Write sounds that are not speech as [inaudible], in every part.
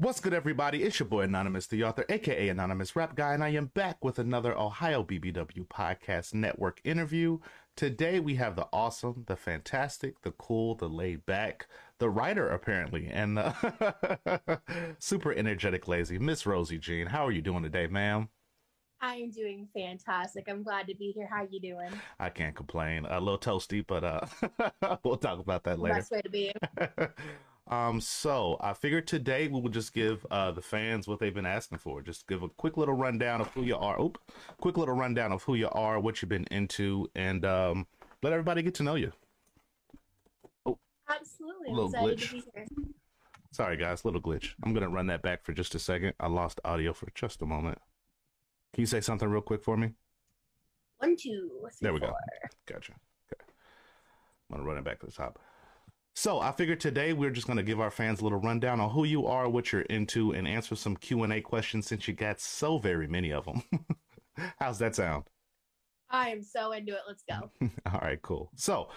What's good, everybody? It's your boy Anonymous, the author, aka Anonymous Rap Guy, and I am back with another Ohio BBW Podcast Network interview. Today we have the awesome, the fantastic, the cool, the laid back, the writer apparently, and the [laughs] super energetic, lazy Miss Rosie Jean. How are you doing today, ma'am? I am doing fantastic. I'm glad to be here. How are you doing? I can't complain. A little toasty, but uh, [laughs] we'll talk about that later. Best way to be. [laughs] Um, so I figured today we will just give uh, the fans what they've been asking for. Just give a quick little rundown of who you are. Oop, quick little rundown of who you are, what you've been into, and um, let everybody get to know you. Oh, absolutely. Little glitch. Sorry, guys, little glitch. I'm gonna run that back for just a second. I lost audio for just a moment. Can you say something real quick for me? One, two, three, there we four. go. Gotcha. Okay. I'm gonna run it back to the top. So I figured today we're just going to give our fans a little rundown on who you are, what you're into, and answer some Q and A questions since you got so very many of them. [laughs] How's that sound? I am so into it. Let's go. [laughs] All right, cool. So,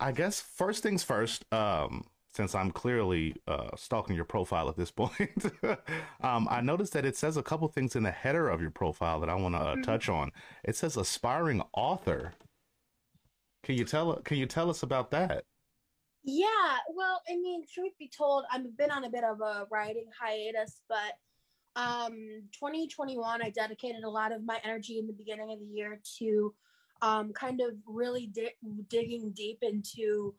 I guess first things first. Um, since I'm clearly uh, stalking your profile at this point, [laughs] um, I noticed that it says a couple things in the header of your profile that I want to uh, mm-hmm. touch on. It says aspiring author. Can you tell? Can you tell us about that? Yeah, well, I mean, truth be told, I've been on a bit of a writing hiatus, but um 2021 I dedicated a lot of my energy in the beginning of the year to um kind of really di- digging deep into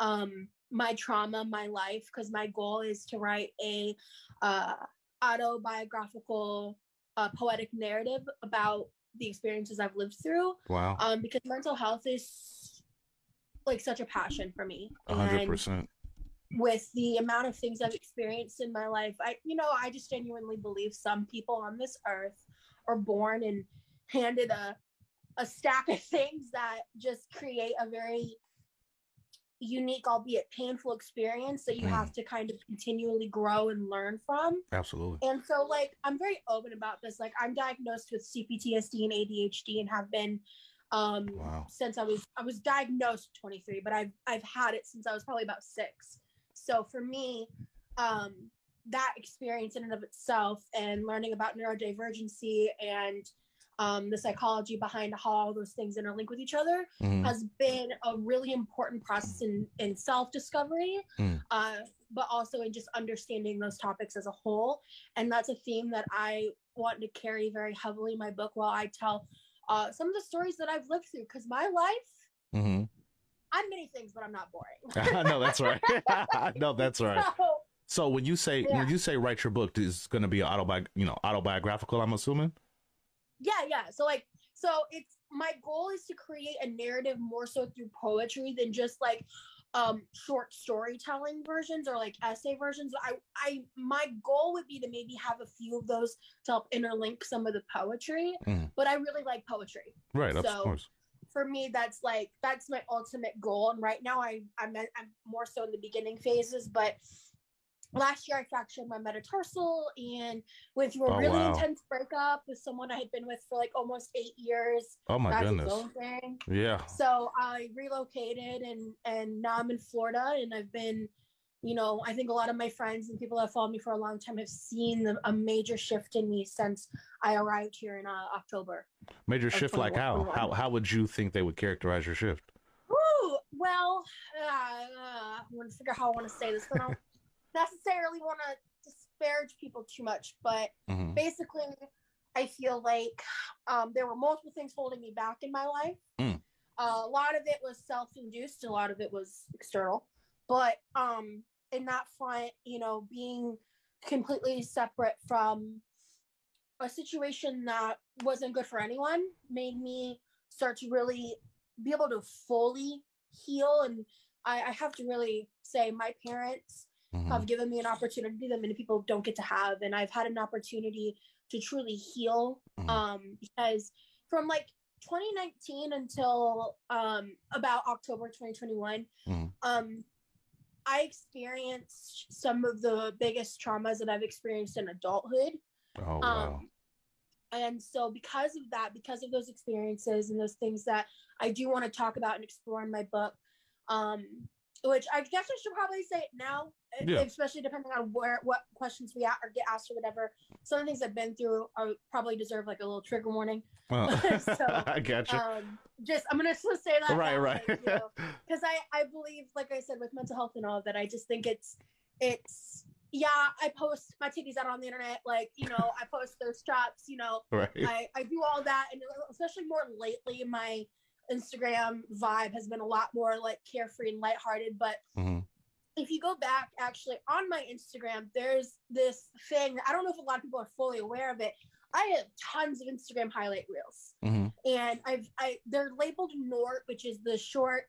um my trauma, my life because my goal is to write a uh autobiographical uh, poetic narrative about the experiences I've lived through. Wow. Um because mental health is like such a passion for me. hundred percent. With the amount of things I've experienced in my life, I you know, I just genuinely believe some people on this earth are born and handed a a stack of things that just create a very unique, albeit painful experience that you mm. have to kind of continually grow and learn from. Absolutely. And so, like, I'm very open about this. Like, I'm diagnosed with CPTSD and ADHD and have been um wow. since I was I was diagnosed 23, but I've I've had it since I was probably about six. So for me, um, that experience in and of itself and learning about neurodivergency and um, the psychology behind how all those things interlink with each other mm. has been a really important process in, in self discovery, mm. uh, but also in just understanding those topics as a whole. And that's a theme that I want to carry very heavily in my book while I tell uh, some of the stories that I've lived through because my life, mm-hmm. I'm many things, but I'm not boring. [laughs] no, that's right. [laughs] no, that's right. So, so when you say yeah. when you say write your book, is going to be autobi- you know autobiographical? I'm assuming. Yeah, yeah. So like, so it's my goal is to create a narrative more so through poetry than just like um short storytelling versions or like essay versions. I i my goal would be to maybe have a few of those to help interlink some of the poetry mm. but i really like poetry. Right so of course. for me that's like that's my ultimate goal. And right now i i'm, I'm more so in the beginning phases but last year I fractured my metatarsal and went through a oh, really wow. intense breakup with someone I had been with for like almost eight years. Oh my goodness. Yeah. So I relocated and and now I'm in Florida and I've been, you know, I think a lot of my friends and people that followed me for a long time have seen the, a major shift in me since I arrived here in uh, October. Major shift like how? How how would you think they would characterize your shift? Ooh, well, uh, uh, I want to figure out how I want to say this, but necessarily want to disparage people too much, but mm-hmm. basically, I feel like um, there were multiple things holding me back in my life. Mm. Uh, a lot of it was self-induced, a lot of it was external. But um, in that front, you know, being completely separate from a situation that wasn't good for anyone made me start to really be able to fully heal. And I, I have to really say, my parents mm-hmm. have given me an opportunity that many people don't get to have and i've had an opportunity to truly heal mm-hmm. um because from like 2019 until um about october 2021 mm-hmm. um i experienced some of the biggest traumas that i've experienced in adulthood oh wow um, and so because of that because of those experiences and those things that i do want to talk about and explore in my book um which I guess I should probably say it now, yeah. especially depending on where what questions we or get asked or whatever. Some of the things I've been through are probably deserve like a little trigger warning. Well, [laughs] so, [laughs] I gotcha. Um, just I'm gonna just say that right, now, right, because you know, [laughs] I I believe, like I said, with mental health and all that, I just think it's it's yeah, I post my titties out on the internet. Like, you know, I post those straps, you know, right. I, I do all that. And especially more lately, my Instagram vibe has been a lot more like carefree and lighthearted. But mm-hmm. if you go back actually on my Instagram, there's this thing. I don't know if a lot of people are fully aware of it. I have tons of Instagram highlight reels, mm-hmm. and I've I they're labeled Nort, which is the short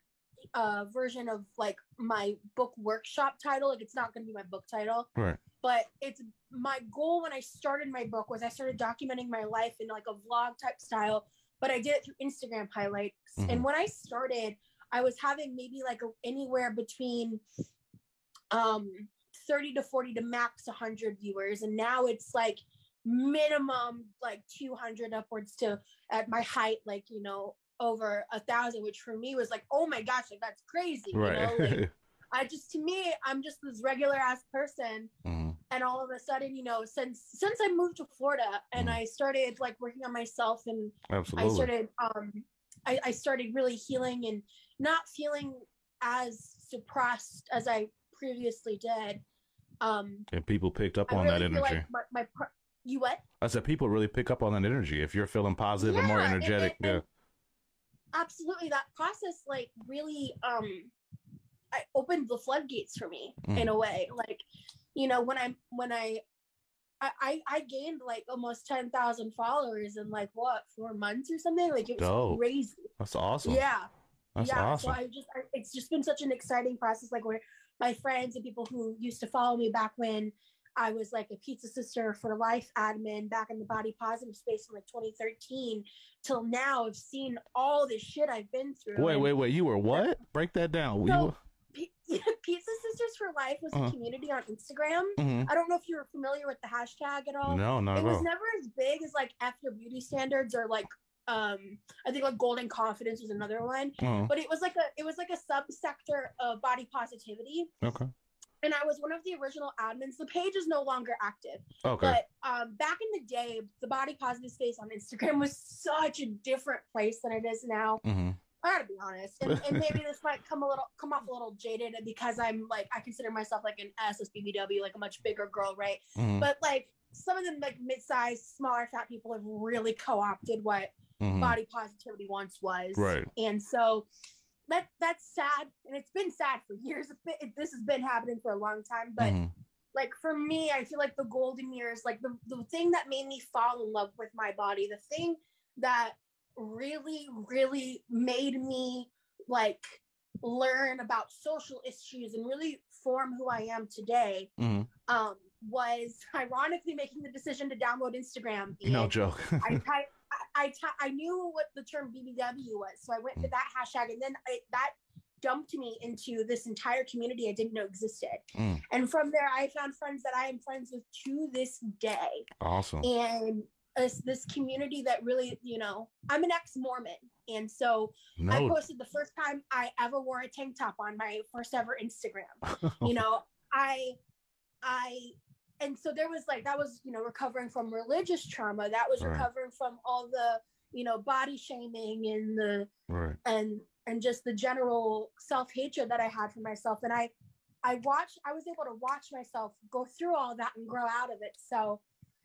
uh version of like my book workshop title. Like it's not going to be my book title, right? But it's my goal when I started my book was I started documenting my life in like a vlog type style but I did it through Instagram highlights. Mm-hmm. And when I started, I was having maybe like a, anywhere between um 30 to 40 to max 100 viewers and now it's like minimum like 200 upwards to at my height like you know over a thousand which for me was like oh my gosh like that's crazy right you know? like, [laughs] i just to me i'm just this regular ass person mm-hmm. And all of a sudden you know since since i moved to florida and mm-hmm. i started like working on myself and Absolutely. i started um I, I started really healing and not feeling as suppressed as i previously did um and people picked up I on really that energy like my, my, you what i said people really pick up on that energy if you're feeling positive yeah, and more energetic and, and, yeah absolutely that process like really um I opened the floodgates for me mm. in a way. Like, you know, when I when I I I gained like almost ten thousand followers in like what four months or something. Like it was Dope. crazy. That's awesome. Yeah. That's yeah. awesome. So I just I, it's just been such an exciting process. Like where my friends and people who used to follow me back when I was like a pizza sister for life admin back in the body positive space in like 2013 till now. I've seen all this shit I've been through. Wait, wait, wait. You were what? Break that down. So, [laughs] Pizza Sisters for Life was uh-huh. a community on Instagram. Mm-hmm. I don't know if you're familiar with the hashtag at all. No, not It was all. never as big as like F your beauty standards or like um I think like golden confidence was another one. Uh-huh. But it was like a it was like a subsector of body positivity. Okay and I was one of the original admins. The page is no longer active. Okay. But um, back in the day, the body positive space on Instagram was such a different place than it is now. Mm-hmm. I gotta be honest, and, and, [laughs] maybe this might come a little come off a little jaded because I'm like I consider myself like an SSBBW, like a much bigger girl, right? Mm-hmm. But like some of them like mid-sized, smaller, fat people have really co-opted what mm-hmm. body positivity once was, right? And so that that's sad, and it's been sad for years. This has been happening for a long time, but. Mm-hmm. Like for me, I feel like the golden years, like the, the thing that made me fall in love with my body, the thing that really, really made me like learn about social issues and really form who I am today mm-hmm. um, was ironically making the decision to download Instagram. No joke. [laughs] I, I, I, I, knew what the term BBW was, so I went mm. to that hashtag, and then I, that dumped me into this entire community I didn't know existed. Mm. And from there, I found friends that I am friends with to this day. Awesome. And this, this community that really, you know, I'm an ex Mormon. And so no. I posted the first time I ever wore a tank top on my first ever Instagram. [laughs] you know, I, I, and so there was like, that was, you know, recovering from religious trauma. That was right. recovering from all the, you know, body shaming and the, right. and, and just the general self hatred that I had for myself. And I, I watched, I was able to watch myself go through all that and grow out of it. So,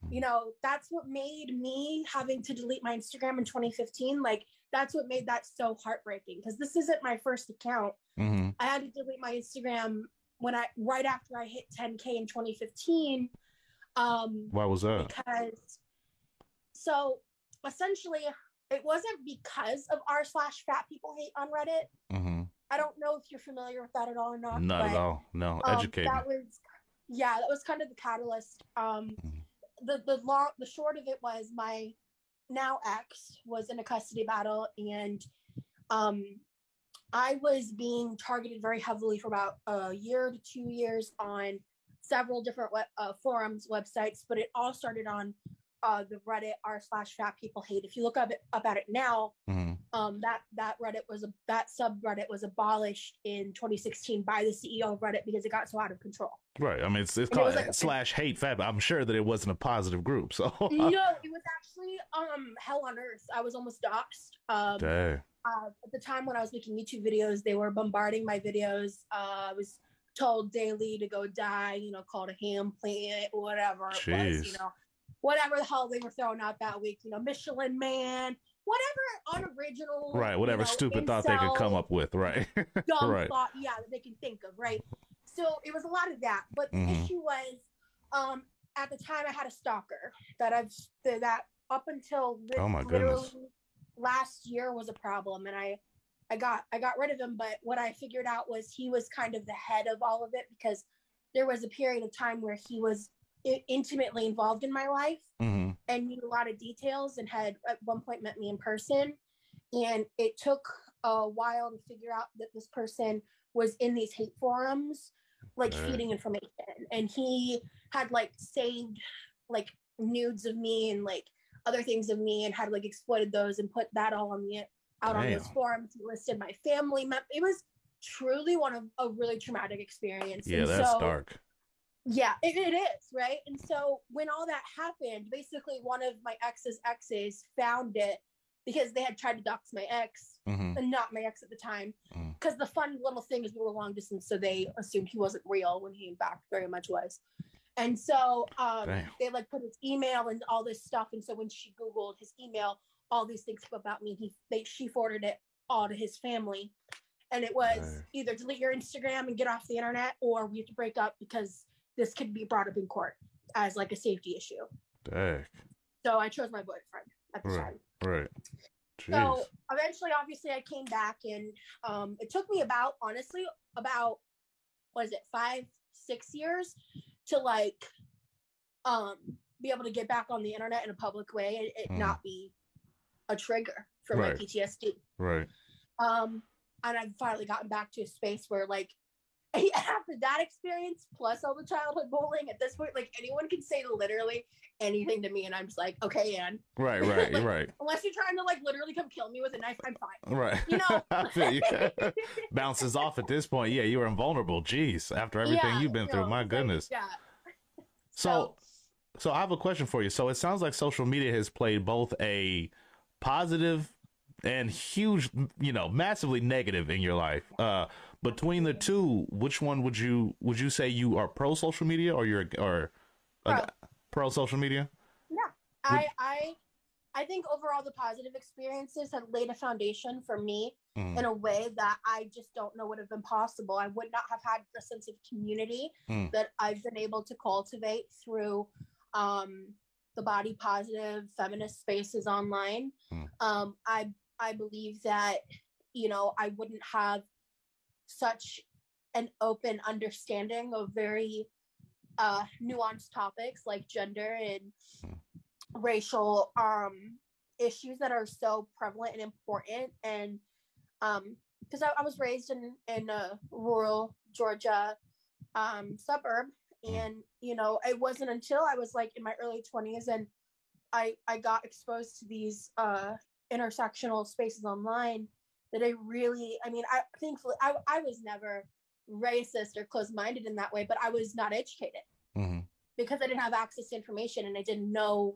you know that's what made me having to delete my instagram in 2015 like that's what made that so heartbreaking because this isn't my first account. Mm-hmm. i had to delete my instagram when i right after i hit 10k in 2015 um why was that? because so essentially it wasn't because of r slash fat people hate on reddit. Mm-hmm. i don't know if you're familiar with that at all or not not but, at all. No um, educate that was yeah that was kind of the catalyst um mm-hmm the the long the short of it was my now ex was in a custody battle and um I was being targeted very heavily for about a year to two years on several different web, uh, forums, websites, but it all started on uh, the Reddit r slash fat people hate. If you look up up at it now, mm-hmm. Um, that that Reddit was a that subreddit was abolished in 2016 by the CEO of Reddit because it got so out of control. Right. I mean, it's, it's called it like, slash hate fat. I'm sure that it wasn't a positive group. So no, [laughs] it was actually um hell on earth. I was almost doxxed. Um, Dang. Uh, at the time when I was making YouTube videos, they were bombarding my videos. Uh, I was told daily to go die, you know, called a ham plant, whatever it Jeez. was, you know, whatever the hell they were throwing out that week, you know, Michelin Man, whatever unoriginal, right? Whatever you know, stupid thought they could come up with, right? [laughs] dumb right. thought, yeah, that they can think of, right? So it was a lot of that, but the mm-hmm. issue was, um, at the time I had a stalker that I've that up until oh my goodness last year was a problem, and I I got I got rid of him, but what I figured out was he was kind of the head of all of it because there was a period of time where he was intimately involved in my life mm-hmm. and knew a lot of details and had at one point met me in person and it took a while to figure out that this person was in these hate forums like right. feeding information and he had like saved like nudes of me and like other things of me and had like exploited those and put that all on the out Damn. on those forums. He listed my family. It was truly one of a really traumatic experience. Yeah, and that's so, dark. Yeah, it, it is right. And so when all that happened, basically one of my ex's exes found it because they had tried to dox my ex mm-hmm. and not my ex at the time. Because mm-hmm. the fun little thing is we were long distance, so they assumed he wasn't real when he in fact very much was. And so um, they like put his email and all this stuff. And so when she Googled his email, all these things about me. He they she forwarded it all to his family. And it was right. either delete your Instagram and get off the internet or we have to break up because this could be brought up in court as like a safety issue. Dang. So I chose my boyfriend at the right. time. Right. Jeez. So eventually, obviously, I came back, and um, it took me about, honestly, about what is it, five, six years to like um be able to get back on the internet in a public way and it mm. not be a trigger for right. my PTSD. Right. Um, and I've finally gotten back to a space where like [laughs] after that experience plus all the childhood bullying. At this point like anyone can say literally anything to me and i'm just like okay and right [laughs] right like, right. unless you're trying to like literally come kill me with a knife i'm fine. Right. You know? [laughs] Bounces off at this point. Yeah you were invulnerable. Jeez after everything yeah, you've been through. my goodness like, yeah. So, so so i have a question for you. So it sounds like social media has played both a positive and huge, you know, massively negative in your life. Uh, between the two, which one would you would you say you are pro social media or you're or pro, pro social media? Yeah, I I I think overall the positive experiences have laid a foundation for me mm. in a way that I just don't know would have been possible. I would not have had the sense of community mm. that I've been able to cultivate through um, the body positive feminist spaces online. Mm. Um, I I believe that you know I wouldn't have such an open understanding of very uh, nuanced topics like gender and racial um, issues that are so prevalent and important. And because um, I, I, was raised in in a rural Georgia um, suburb, Mm. and you know it wasn't until i was like in my early 20s and i i got exposed to these uh intersectional spaces online that i really i mean i thankfully i, I was never racist or closed-minded in that way but i was not educated mm-hmm. because i didn't have access to information and i didn't know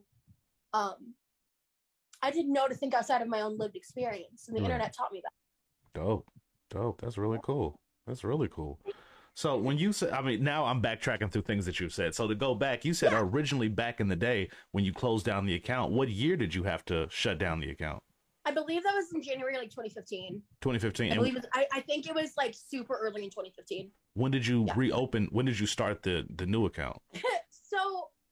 um i didn't know to think outside of my own lived experience and the right. internet taught me that dope dope that's really cool that's really cool so when you said, I mean, now I'm backtracking through things that you've said. So to go back, you said yeah. originally back in the day when you closed down the account, what year did you have to shut down the account? I believe that was in January, like 2015. 2015. I believe was, I, I think it was like super early in 2015. When did you yeah. reopen? When did you start the the new account? [laughs] so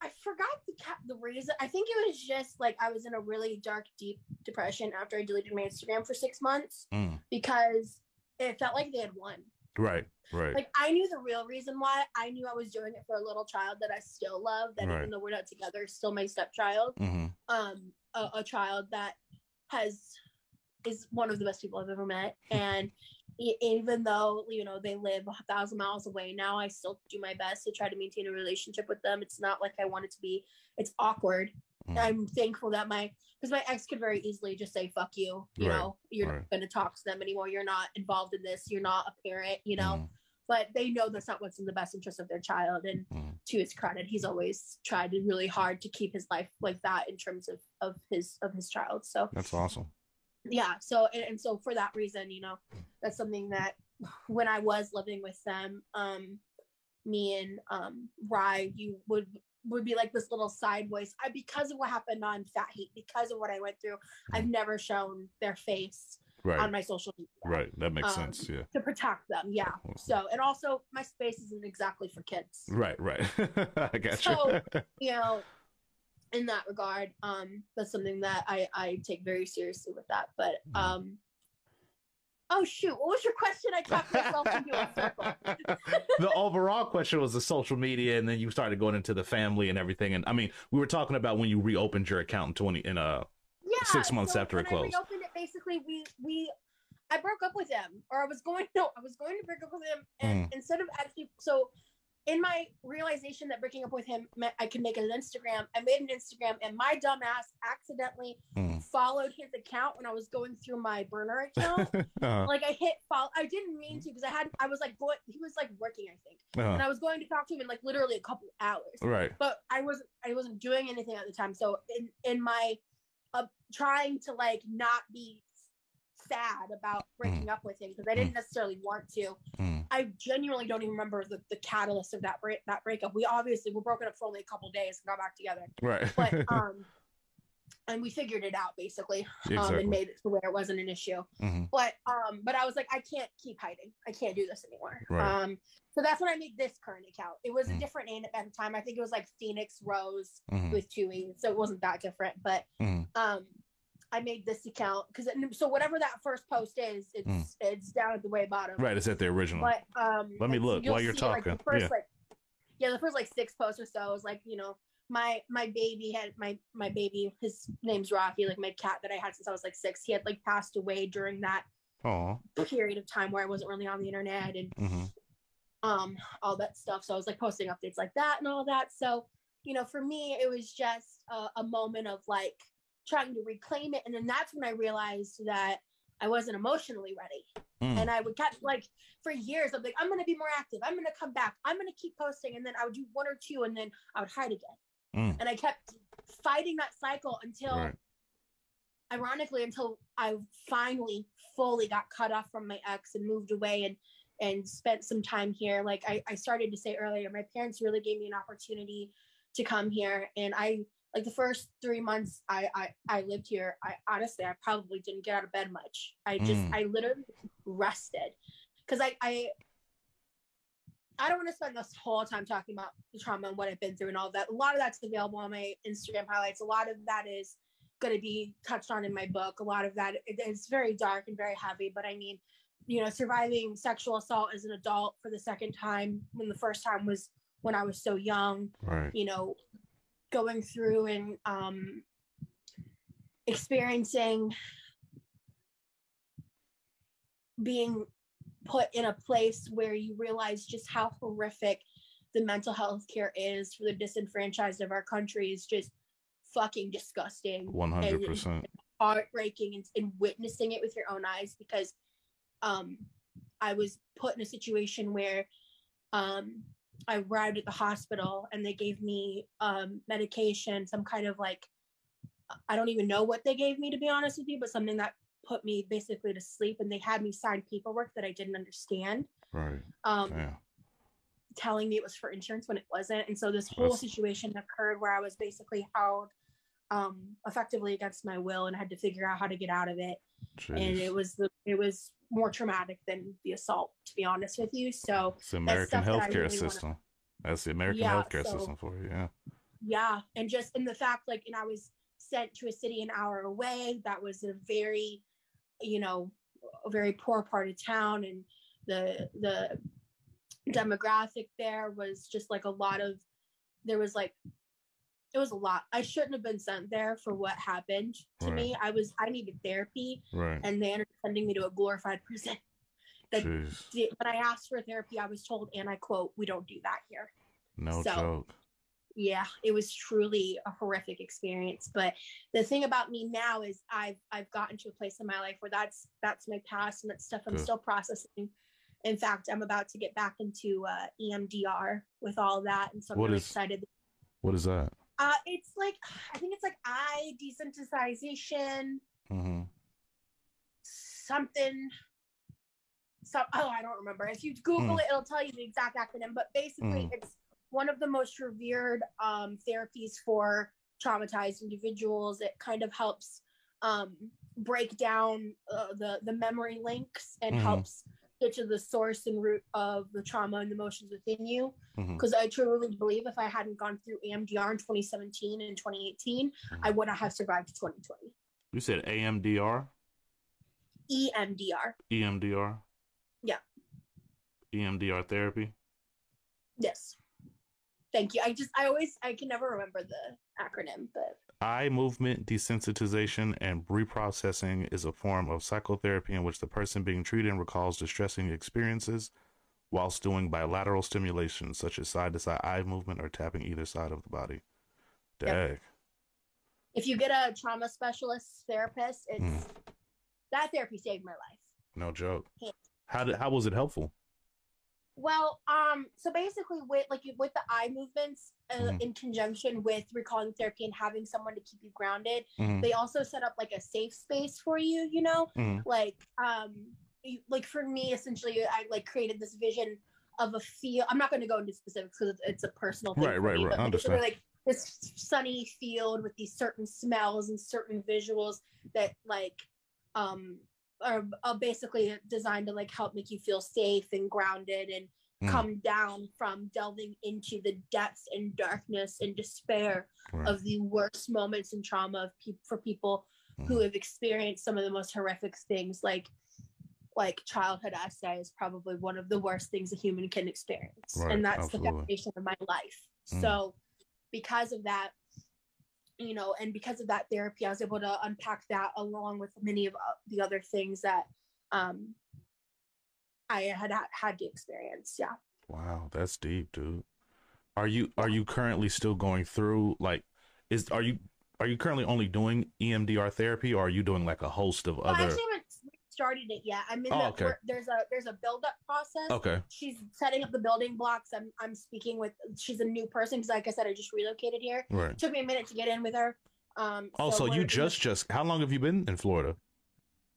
I forgot the the reason. I think it was just like I was in a really dark, deep depression after I deleted my Instagram for six months mm. because it felt like they had won. Right, right. Like I knew the real reason why. I knew I was doing it for a little child that I still love. That right. even though we're not together, still my stepchild. Mm-hmm. Um, a, a, child that has is one of the best people I've ever met, [laughs] and even though you know they live a thousand miles away now, I still do my best to try to maintain a relationship with them. It's not like I want it to be. It's awkward. mm. I'm thankful that my because my ex could very easily just say fuck you you right. know you're right. not going to talk to them anymore you're not involved in this you're not a parent you know mm. But they know that's not what's in the best interest of their child and mm. to his credit he's always tried really hard to keep his life like that in terms of of his of his child so that's awesome yeah so and, and so for that reason you know that's something that when i was living with them um me and um rye you would would be like this little side voice. I because of what happened on Fat Heat, because of what I went through, I've mm. never shown their face right. on my social media. Right. That makes um, sense. Yeah. To protect them. Yeah. So and also my space isn't exactly for kids. Right, right. [laughs] I got so, you. [laughs] you know, in that regard, um, that's something that I, I take very seriously with that. But mm. um Oh shoot! What was your question? I talked myself into a circle. [laughs] the overall question was the social media, and then you started going into the family and everything. And I mean, we were talking about when you reopened your account in twenty in uh yeah, six months so after it closed. I. Basically, we we I broke up with him, or I was going [laughs] no, I was going to break up with him, and mm. instead of actually so in my realization that breaking up with him meant I could make an Instagram, I made an Instagram, and my dumbass accidentally mm. followed his account when I was going through my burner account. [laughs] uh-huh. Like I hit follow, I didn't mean to because I had I was like going, he was like working, I think, uh-huh. and I was going to talk to him in like literally a couple hours. Right. But I wasn't I wasn't doing anything at the time, so in in my uh, trying to like not be sad about breaking mm. up with him because I didn't mm. necessarily want to. Mm. I genuinely don't even remember the, the catalyst of that break that breakup. We obviously were broken up for only a couple days and got back together. Right. But [laughs] um and we figured it out basically um, exactly. and made it to where it wasn't an issue mm-hmm. but um but i was like i can't keep hiding i can't do this anymore right. um so that's when i made this current account it was mm-hmm. a different name at the time i think it was like phoenix rose mm-hmm. with two e's so it wasn't that different but mm-hmm. um I made this account because so whatever that first post is, it's mm. it's down at the way bottom. Right, it's at the original. But um, let me look while you're talking. Like, first, yeah. Like, yeah, the first like six posts or so was like you know my my baby had my my baby his name's Rocky like my cat that I had since I was like six he had like passed away during that Aww. period of time where I wasn't really on the internet and mm-hmm. um all that stuff so I was like posting updates like that and all that so you know for me it was just a, a moment of like trying to reclaim it. And then that's when I realized that I wasn't emotionally ready. Mm. And I would kept like for years, I'm like, I'm gonna be more active. I'm gonna come back. I'm gonna keep posting. And then I would do one or two and then I would hide again. Mm. And I kept fighting that cycle until right. ironically, until I finally fully got cut off from my ex and moved away and and spent some time here. Like I, I started to say earlier, my parents really gave me an opportunity to come here and I like the first three months I, I I lived here, I honestly I probably didn't get out of bed much. I just mm. I literally rested because I I I don't want to spend this whole time talking about the trauma and what I've been through and all that. A lot of that's available on my Instagram highlights. A lot of that is going to be touched on in my book. A lot of that is very dark and very heavy. But I mean, you know, surviving sexual assault as an adult for the second time when the first time was when I was so young. Right. You know, going through and um, experiencing being put in a place where you realize just how horrific the mental health care is for the disenfranchised of our country is just fucking disgusting. 100% and heartbreaking and, and witnessing it with your own eyes because um i was put in a situation where um I arrived at the hospital and they gave me um, medication, some kind of like, I don't even know what they gave me to be honest with you, but something that put me basically to sleep. And they had me sign paperwork that I didn't understand. Right. Um, yeah. Telling me it was for insurance when it wasn't. And so this whole That's... situation occurred where I was basically held um, effectively against my will and I had to figure out how to get out of it. Jeez. And it was the, it was more traumatic than the assault, to be honest with you. So it's the American healthcare really system. Wanna... That's the American yeah, healthcare so, system for you. Yeah. Yeah. And just in the fact, like, and I was sent to a city an hour away. That was a very, you know, a very poor part of town. And the, the demographic there was just like a lot of, there was like it was a lot. I shouldn't have been sent there for what happened to right. me. I was I needed therapy, right. and they ended up sending me to a glorified prison. That did, when I asked for therapy, I was told, and I quote, "We don't do that here." No so, joke. Yeah, it was truly a horrific experience. But the thing about me now is I've I've gotten to a place in my life where that's that's my past and that stuff I'm Good. still processing. In fact, I'm about to get back into uh, EMDR with all that, and so I'm what really is, excited. What is that? Uh, it's like I think it's like eye desensitization. Mm-hmm. Something. So oh, I don't remember. If you Google mm. it, it'll tell you the exact acronym. But basically, mm. it's one of the most revered um, therapies for traumatized individuals. It kind of helps um, break down uh, the the memory links and mm-hmm. helps get to the source and root of the trauma and emotions within you. Because mm-hmm. I truly believe if I hadn't gone through EMDR in 2017 and 2018, mm-hmm. I wouldn't have survived 2020. You said AMDR? EMDR. EMDR? Yeah. EMDR therapy? Yes. Thank you. I just I always I can never remember the acronym, but eye movement desensitization and reprocessing is a form of psychotherapy in which the person being treated recalls distressing experiences whilst doing bilateral stimulation such as side to side eye movement or tapping either side of the body. Dag. Yep. If you get a trauma specialist therapist, it's mm. that therapy saved my life. No joke. How did how was it helpful? Well, um, so basically, with like with the eye movements uh, mm-hmm. in conjunction with recalling therapy and having someone to keep you grounded, mm-hmm. they also set up like a safe space for you. You know, mm-hmm. like um, like for me, essentially, I like created this vision of a field. I'm not going to go into specifics because it's, it's, a personal thing. Right, right, me, right. But understand. Like this sunny field with these certain smells and certain visuals that like um are, are basically designed to like help make you feel safe and grounded and mm. come down from delving into the depths and darkness and despair right. of the worst moments and trauma of pe- for people mm. who have experienced some of the most horrific things like like childhood SA is probably one of the worst things a human can experience right. and that's Absolutely. the foundation of my life mm. so because of that you know, and because of that therapy, I was able to unpack that along with many of uh, the other things that um, I had had to experience. Yeah. Wow, that's deep, dude. Are you are you currently still going through like is are you are you currently only doing EMDR therapy or are you doing like a host of well, other? Actually started it yet. I'm in oh, the okay. there's a there's a build up process. Okay. She's setting up the building blocks. I'm I'm speaking with she's a new person because like I said I just relocated here. Right. It took me a minute to get in with her. Um. Oh, so, so you just just how long have you been in Florida?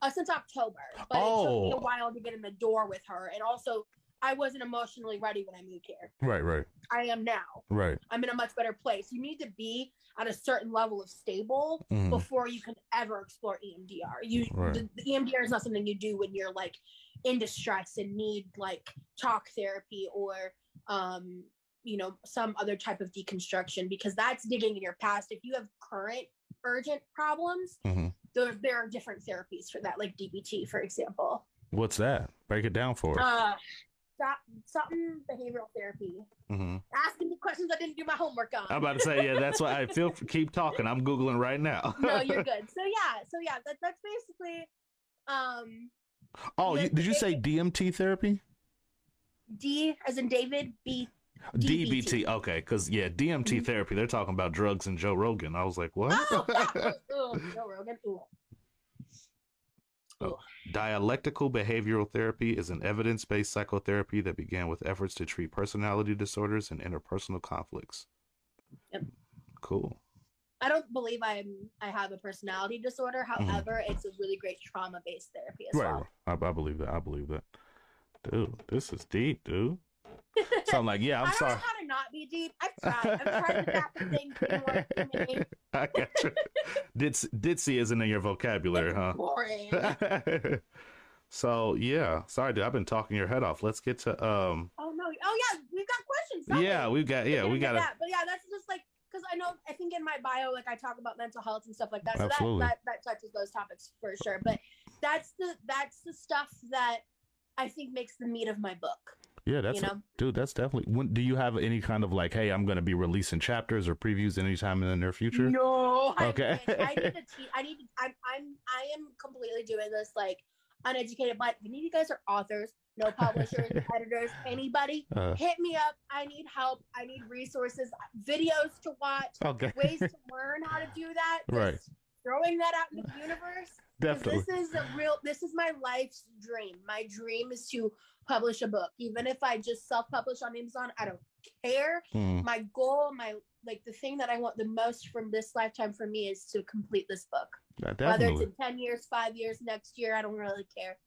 Uh, since October, but oh. it took me a oh. while to get in the door with her, and also I wasn't emotionally ready when I moved here. Right, right. I am now. Right. I'm in a much better place. You need to be at a certain level of stable mm. before you can ever explore EMDR. You right. the, the, EMDR is not something you do when you're like in distress and need like talk therapy or um you know some other type of deconstruction because that's digging in your past. If you have current urgent problems, mm-hmm. there, there are different therapies for that, like DBT, for example. What's that? Break it down for us. Uh, stop something behavioral therapy. Mm-hmm. Asking me questions I didn't do my homework on. I'm about to say, yeah, that's why I feel. Keep talking. I'm googling right now. [laughs] no, you're [laughs] good. So yeah, so yeah, that, that's basically. Um. Oh, you, did you say DMT therapy? D as in David. B. DBT. DBT. Okay, because yeah, DMT mm-hmm. therapy. They're talking about drugs and Joe Rogan. I was like, what? Oh, [laughs] Joe Rogan. Ooh. Oh. Dialectical behavioral therapy is an evidence based psychotherapy that began with efforts to treat personality disorders and interpersonal conflicts. Yep. Cool. I don't believe I'm I have a personality disorder. Mm-hmm. However, mm-hmm. it's a really great trauma based therapy as right, well. I, I believe that. I believe that. Dude, this is deep, dude. So I'm like, yeah, I'm sorry. I sorry. how to not be deep. I've tried. I've tried to things to [laughs] me. I got you. Dits, ditzy isn't in your vocabulary, it's huh? Boring. [laughs] so yeah, sorry, dude. I've been talking your head off. Let's get to um. Oh no! Oh yeah, we've got questions. Yeah, we've got. Yeah, we got. That. But yeah, that's just like because I know I think in my bio, like I talk about mental health and stuff like that. So Absolutely. that, that that touches those topics for sure. But that's the that's the stuff that I think makes the meat of my book. Yeah, that's you know? a, dude. That's definitely. When, do you have any kind of like, hey, I'm going to be releasing chapters or previews anytime in the near future? No. Okay. I, I need to. [laughs] Te- I need. To, I'm. I'm. I am completely doing this like uneducated but if any of you guys are authors no [laughs] publishers editors anybody uh, hit me up i need help i need resources videos to watch okay. ways to [laughs] learn how to do that right throwing that out in the universe definitely. this is a real this is my life's dream. My dream is to publish a book. Even if i just self-publish on amazon i don't care. Mm. my goal my like the thing that i want the most from this lifetime for me is to complete this book. Yeah, whether it's in 10 years 5 years next year i don't really care.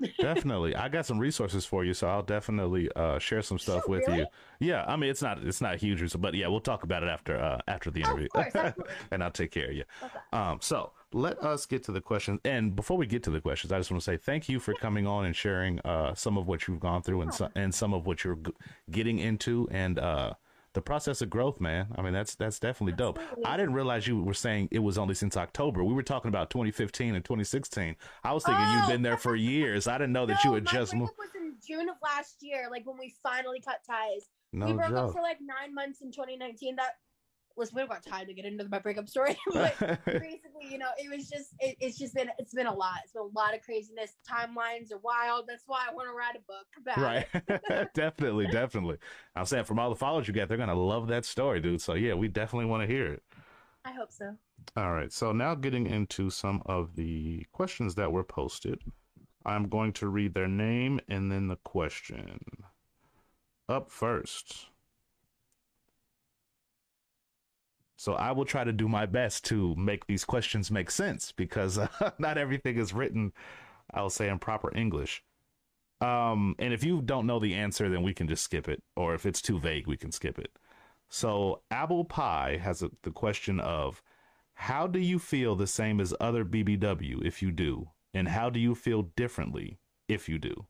[laughs] Definitely. I got some resources for you so i'll definitely uh, share some stuff with really? you. Yeah i mean it's not it's not huge but yeah we'll talk about it after uh, after the interview. oh, course, [laughs] and i'll take care of you. Okay. um so let us get to the questions and before we get to the questions i just want to say thank you for coming on and sharing uh, some of what you've gone through and, so, and some of what you're g- getting into and uh, the process of growth, man. I mean, that's that's definitely dope. I didn't realize you were saying it was only since October. We were talking about 2015 and 2016. I was thinking oh, you'd been there for years. I didn't know that no, you had just moved. was in June of last year, like when we finally cut ties. No we broke joke. up for like nine months in 2019. That listen, we have got time to get into my breakup story, [laughs] but [laughs] basically, you know, it was just it, it's just been it's been a lot. It's been a lot of craziness. Timelines are wild. That's why I want to write a book about it. right. [laughs] definitely, definitely. I'm saying from all the followers you got, they're gonna love that story, dude. So yeah, we definitely want to hear it. I hope so. All right. So now getting into some of the questions that were posted. I'm going to read their name and then the question. Up first. So I will try to do my best to make these questions make sense because uh, [laughs] not everything is written, I'll say, in proper English. Um, and if you don't know the answer, then we can just skip it. Or if it's too vague, we can skip it. So Apple Pie has a, the question of how do you feel the same as other BBW if you do? And how do you feel differently if you do?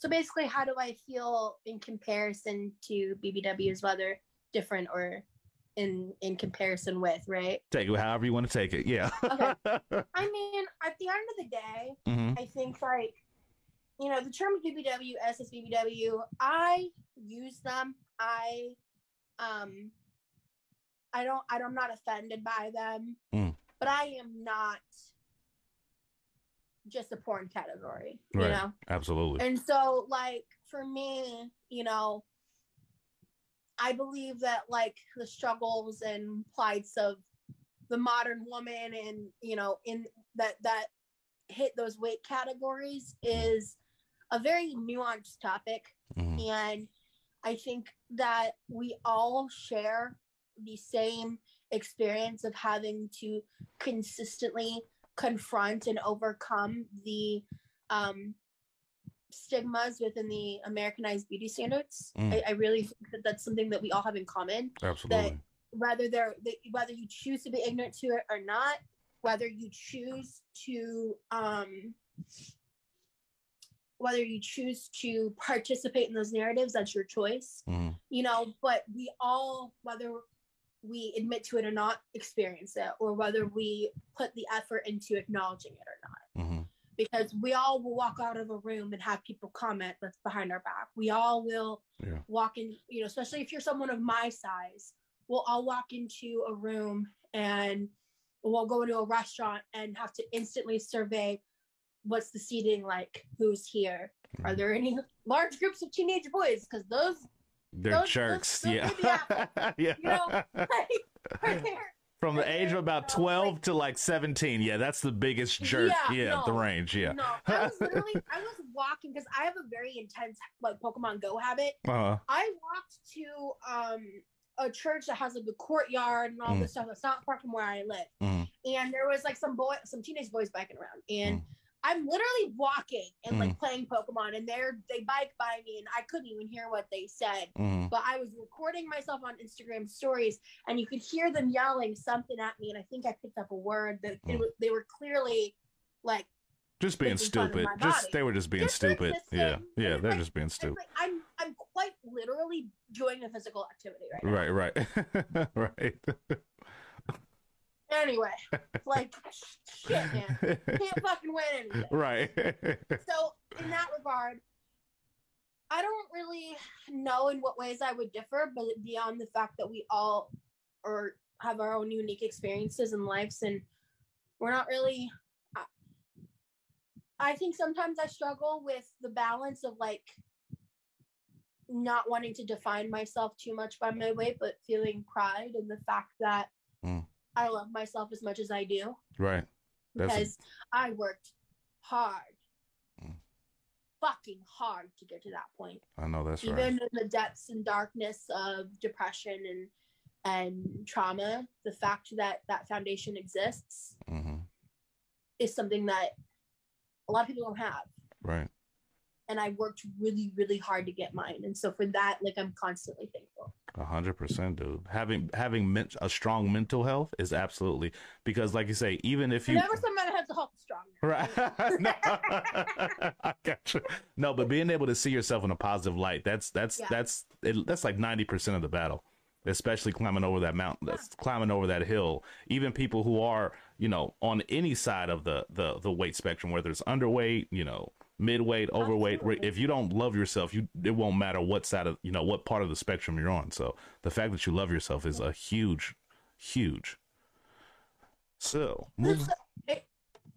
So basically, how do I feel in comparison to BBWs, whether different or in in comparison with, right? Take it however you want to take it. Yeah. okay. [laughs] I mean, at the end of the day, mm-hmm. I think like you know the term BBW, SSBBW. I use them. I um I don't I am not offended by them, mm. but I am not just a porn category, you right. know? Absolutely. And so like for me, you know, I believe that like the struggles and plights of the modern woman and you know in that that hit those weight categories is a very nuanced topic mm-hmm. and I think that we all share the same experience of having to consistently confront and overcome the um, stigmas within the Americanized beauty standards. Mm. I, I, really think that that's something that we all have in common. Absolutely. That whether they're they, whether you choose to be ignorant to it or not, whether you choose to um, whether you choose to participate in those narratives, that's your choice. Mm. You know, but we all whether we admit to it or not experience it or whether we put the effort into acknowledging it or not because we all will walk out of a room and have people comment that's behind our back. We all will yeah. walk in, you know, especially if you're someone of my size, we'll all walk into a room and we'll go into a restaurant and have to instantly survey what's the seating like, who's here, are mm. there any large groups of teenage boys? Because those they're those, jerks. Those, those yeah. [laughs] yeah. You know, [laughs] like, from the age of about 12 to like 17. Yeah, that's the biggest jerk. Yeah, yeah no, the range. Yeah. No, I was literally, I was walking because I have a very intense like Pokemon Go habit. Uh-huh. I walked to um a church that has like a courtyard and all mm. this stuff that's not far from where I live. Mm. And there was like some boy, some teenage boys biking around. And mm. I'm literally walking and mm. like playing Pokemon, and they're they bike by me, and I couldn't even hear what they said. Mm. But I was recording myself on Instagram stories, and you could hear them yelling something at me, and I think I picked up a word that mm. was, they were clearly like just being stupid. Just they were just being just stupid. Yeah, yeah, they're like, just being stupid. Like, I'm I'm quite literally doing a physical activity right now. Right, right, [laughs] right. [laughs] Anyway, [laughs] like shit, man, can't fucking win anything. Right. so in that regard, I don't really know in what ways I would differ, but beyond the fact that we all are have our own unique experiences and lives, and we're not really. I think sometimes I struggle with the balance of like not wanting to define myself too much by my weight, but feeling pride in the fact that mm. I love myself as much as I do. Right. That's because a... I worked hard, mm. fucking hard to get to that point. I know that's Even right. Even in the depths and darkness of depression and and trauma, the fact that that foundation exists mm-hmm. is something that a lot of people don't have. Right and I worked really, really hard to get mine. And so for that, like I'm constantly thankful. A hundred percent, dude. Having having men- a strong mental health is absolutely because, like you say, even if you never some mental health strong, [laughs] right? [laughs] no, I got you. No, but being able to see yourself in a positive light that's that's yeah. that's it, that's like ninety percent of the battle especially climbing over that mountain that's yeah. climbing over that hill even people who are you know on any side of the the the weight spectrum whether it's underweight you know midweight, overweight. Absolutely. If you don't love yourself, you it won't matter what side of you know what part of the spectrum you're on. So the fact that you love yourself is a huge, huge. So it's, it,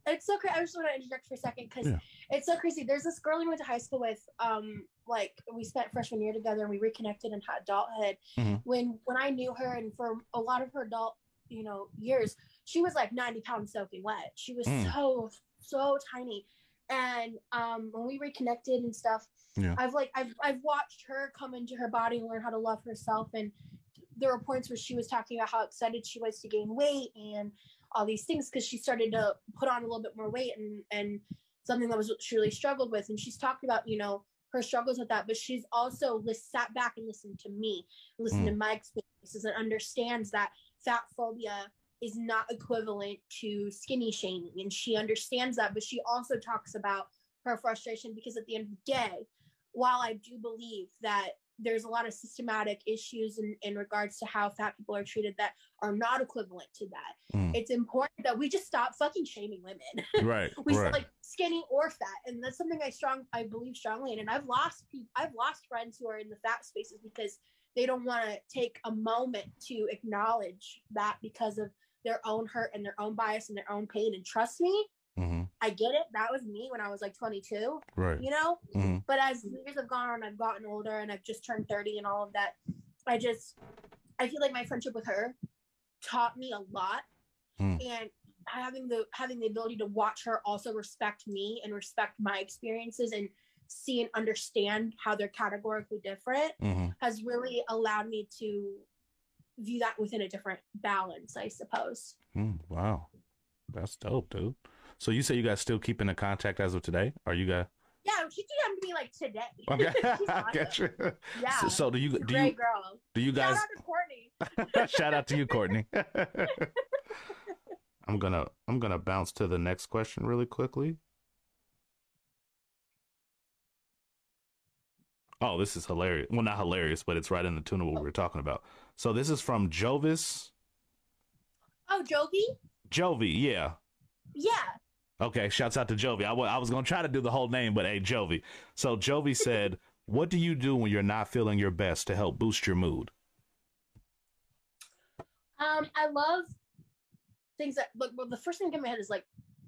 it's so crazy. I just want to interject for a second because yeah. it's so crazy. There's this girl we went to high school with. Um, like we spent freshman year together and we reconnected in adulthood. Mm-hmm. When when I knew her and for a lot of her adult you know years, she was like 90 pounds soaking wet. She was mm. so so tiny and um, when we reconnected and stuff, yeah. I've like I've I've watched her come into her body and learn how to love herself. And there were points where she was talking about how excited she was to gain weight and all these things because she started to put on a little bit more weight and and something that was she really struggled with. And she's talked about you know her struggles with that, but she's also list, sat back and listened to me, listened mm. to my experiences, and understands that fat phobia is not equivalent to skinny shaming. And she understands that, but she also talks about her frustration because at the end of the day, while I do believe that there's a lot of systematic issues in, in regards to how fat people are treated that are not equivalent to that. Mm. It's important that we just stop fucking shaming women. [laughs] Right. we right. like skinny or fat. And that's something I strong I believe strongly in. And I've lost people I've lost friends who are in the fat spaces because they don't want to take a moment to acknowledge that because of their own hurt and their own bias and their own pain. And trust me, mm-hmm. I get it. That was me when I was like 22. Right. You know? Mm-hmm. But as years have gone on, I've gotten older and I've just turned 30 and all of that. I just, I feel like my friendship with her taught me a lot. Mm. And having the having the ability to watch her also respect me and respect my experiences and see and understand how they're categorically different mm-hmm. has really allowed me to view that within a different balance, I suppose. Mm, wow, that's dope, dude. So you say you guys still keeping in contact as of today? Are you guys? Yeah, she DM'd me like today. [laughs] Okay, [laughs] I get you. Yeah. So, so do you? Do you? Girl. Do you guys? Shout out to Courtney. [laughs] Shout out to you, Courtney. I'm gonna I'm gonna bounce to the next question really quickly. Oh, this is hilarious. Well, not hilarious, but it's right in the tune of what we were talking about. So this is from Jovis. Oh, Jovi? Jovi, yeah. Yeah. Okay, shouts out to Jovi. I, w- I was going to try to do the whole name, but hey, Jovi. So Jovi [laughs] said, What do you do when you're not feeling your best to help boost your mood? Um, I love things that, look, well, the first thing in my head is like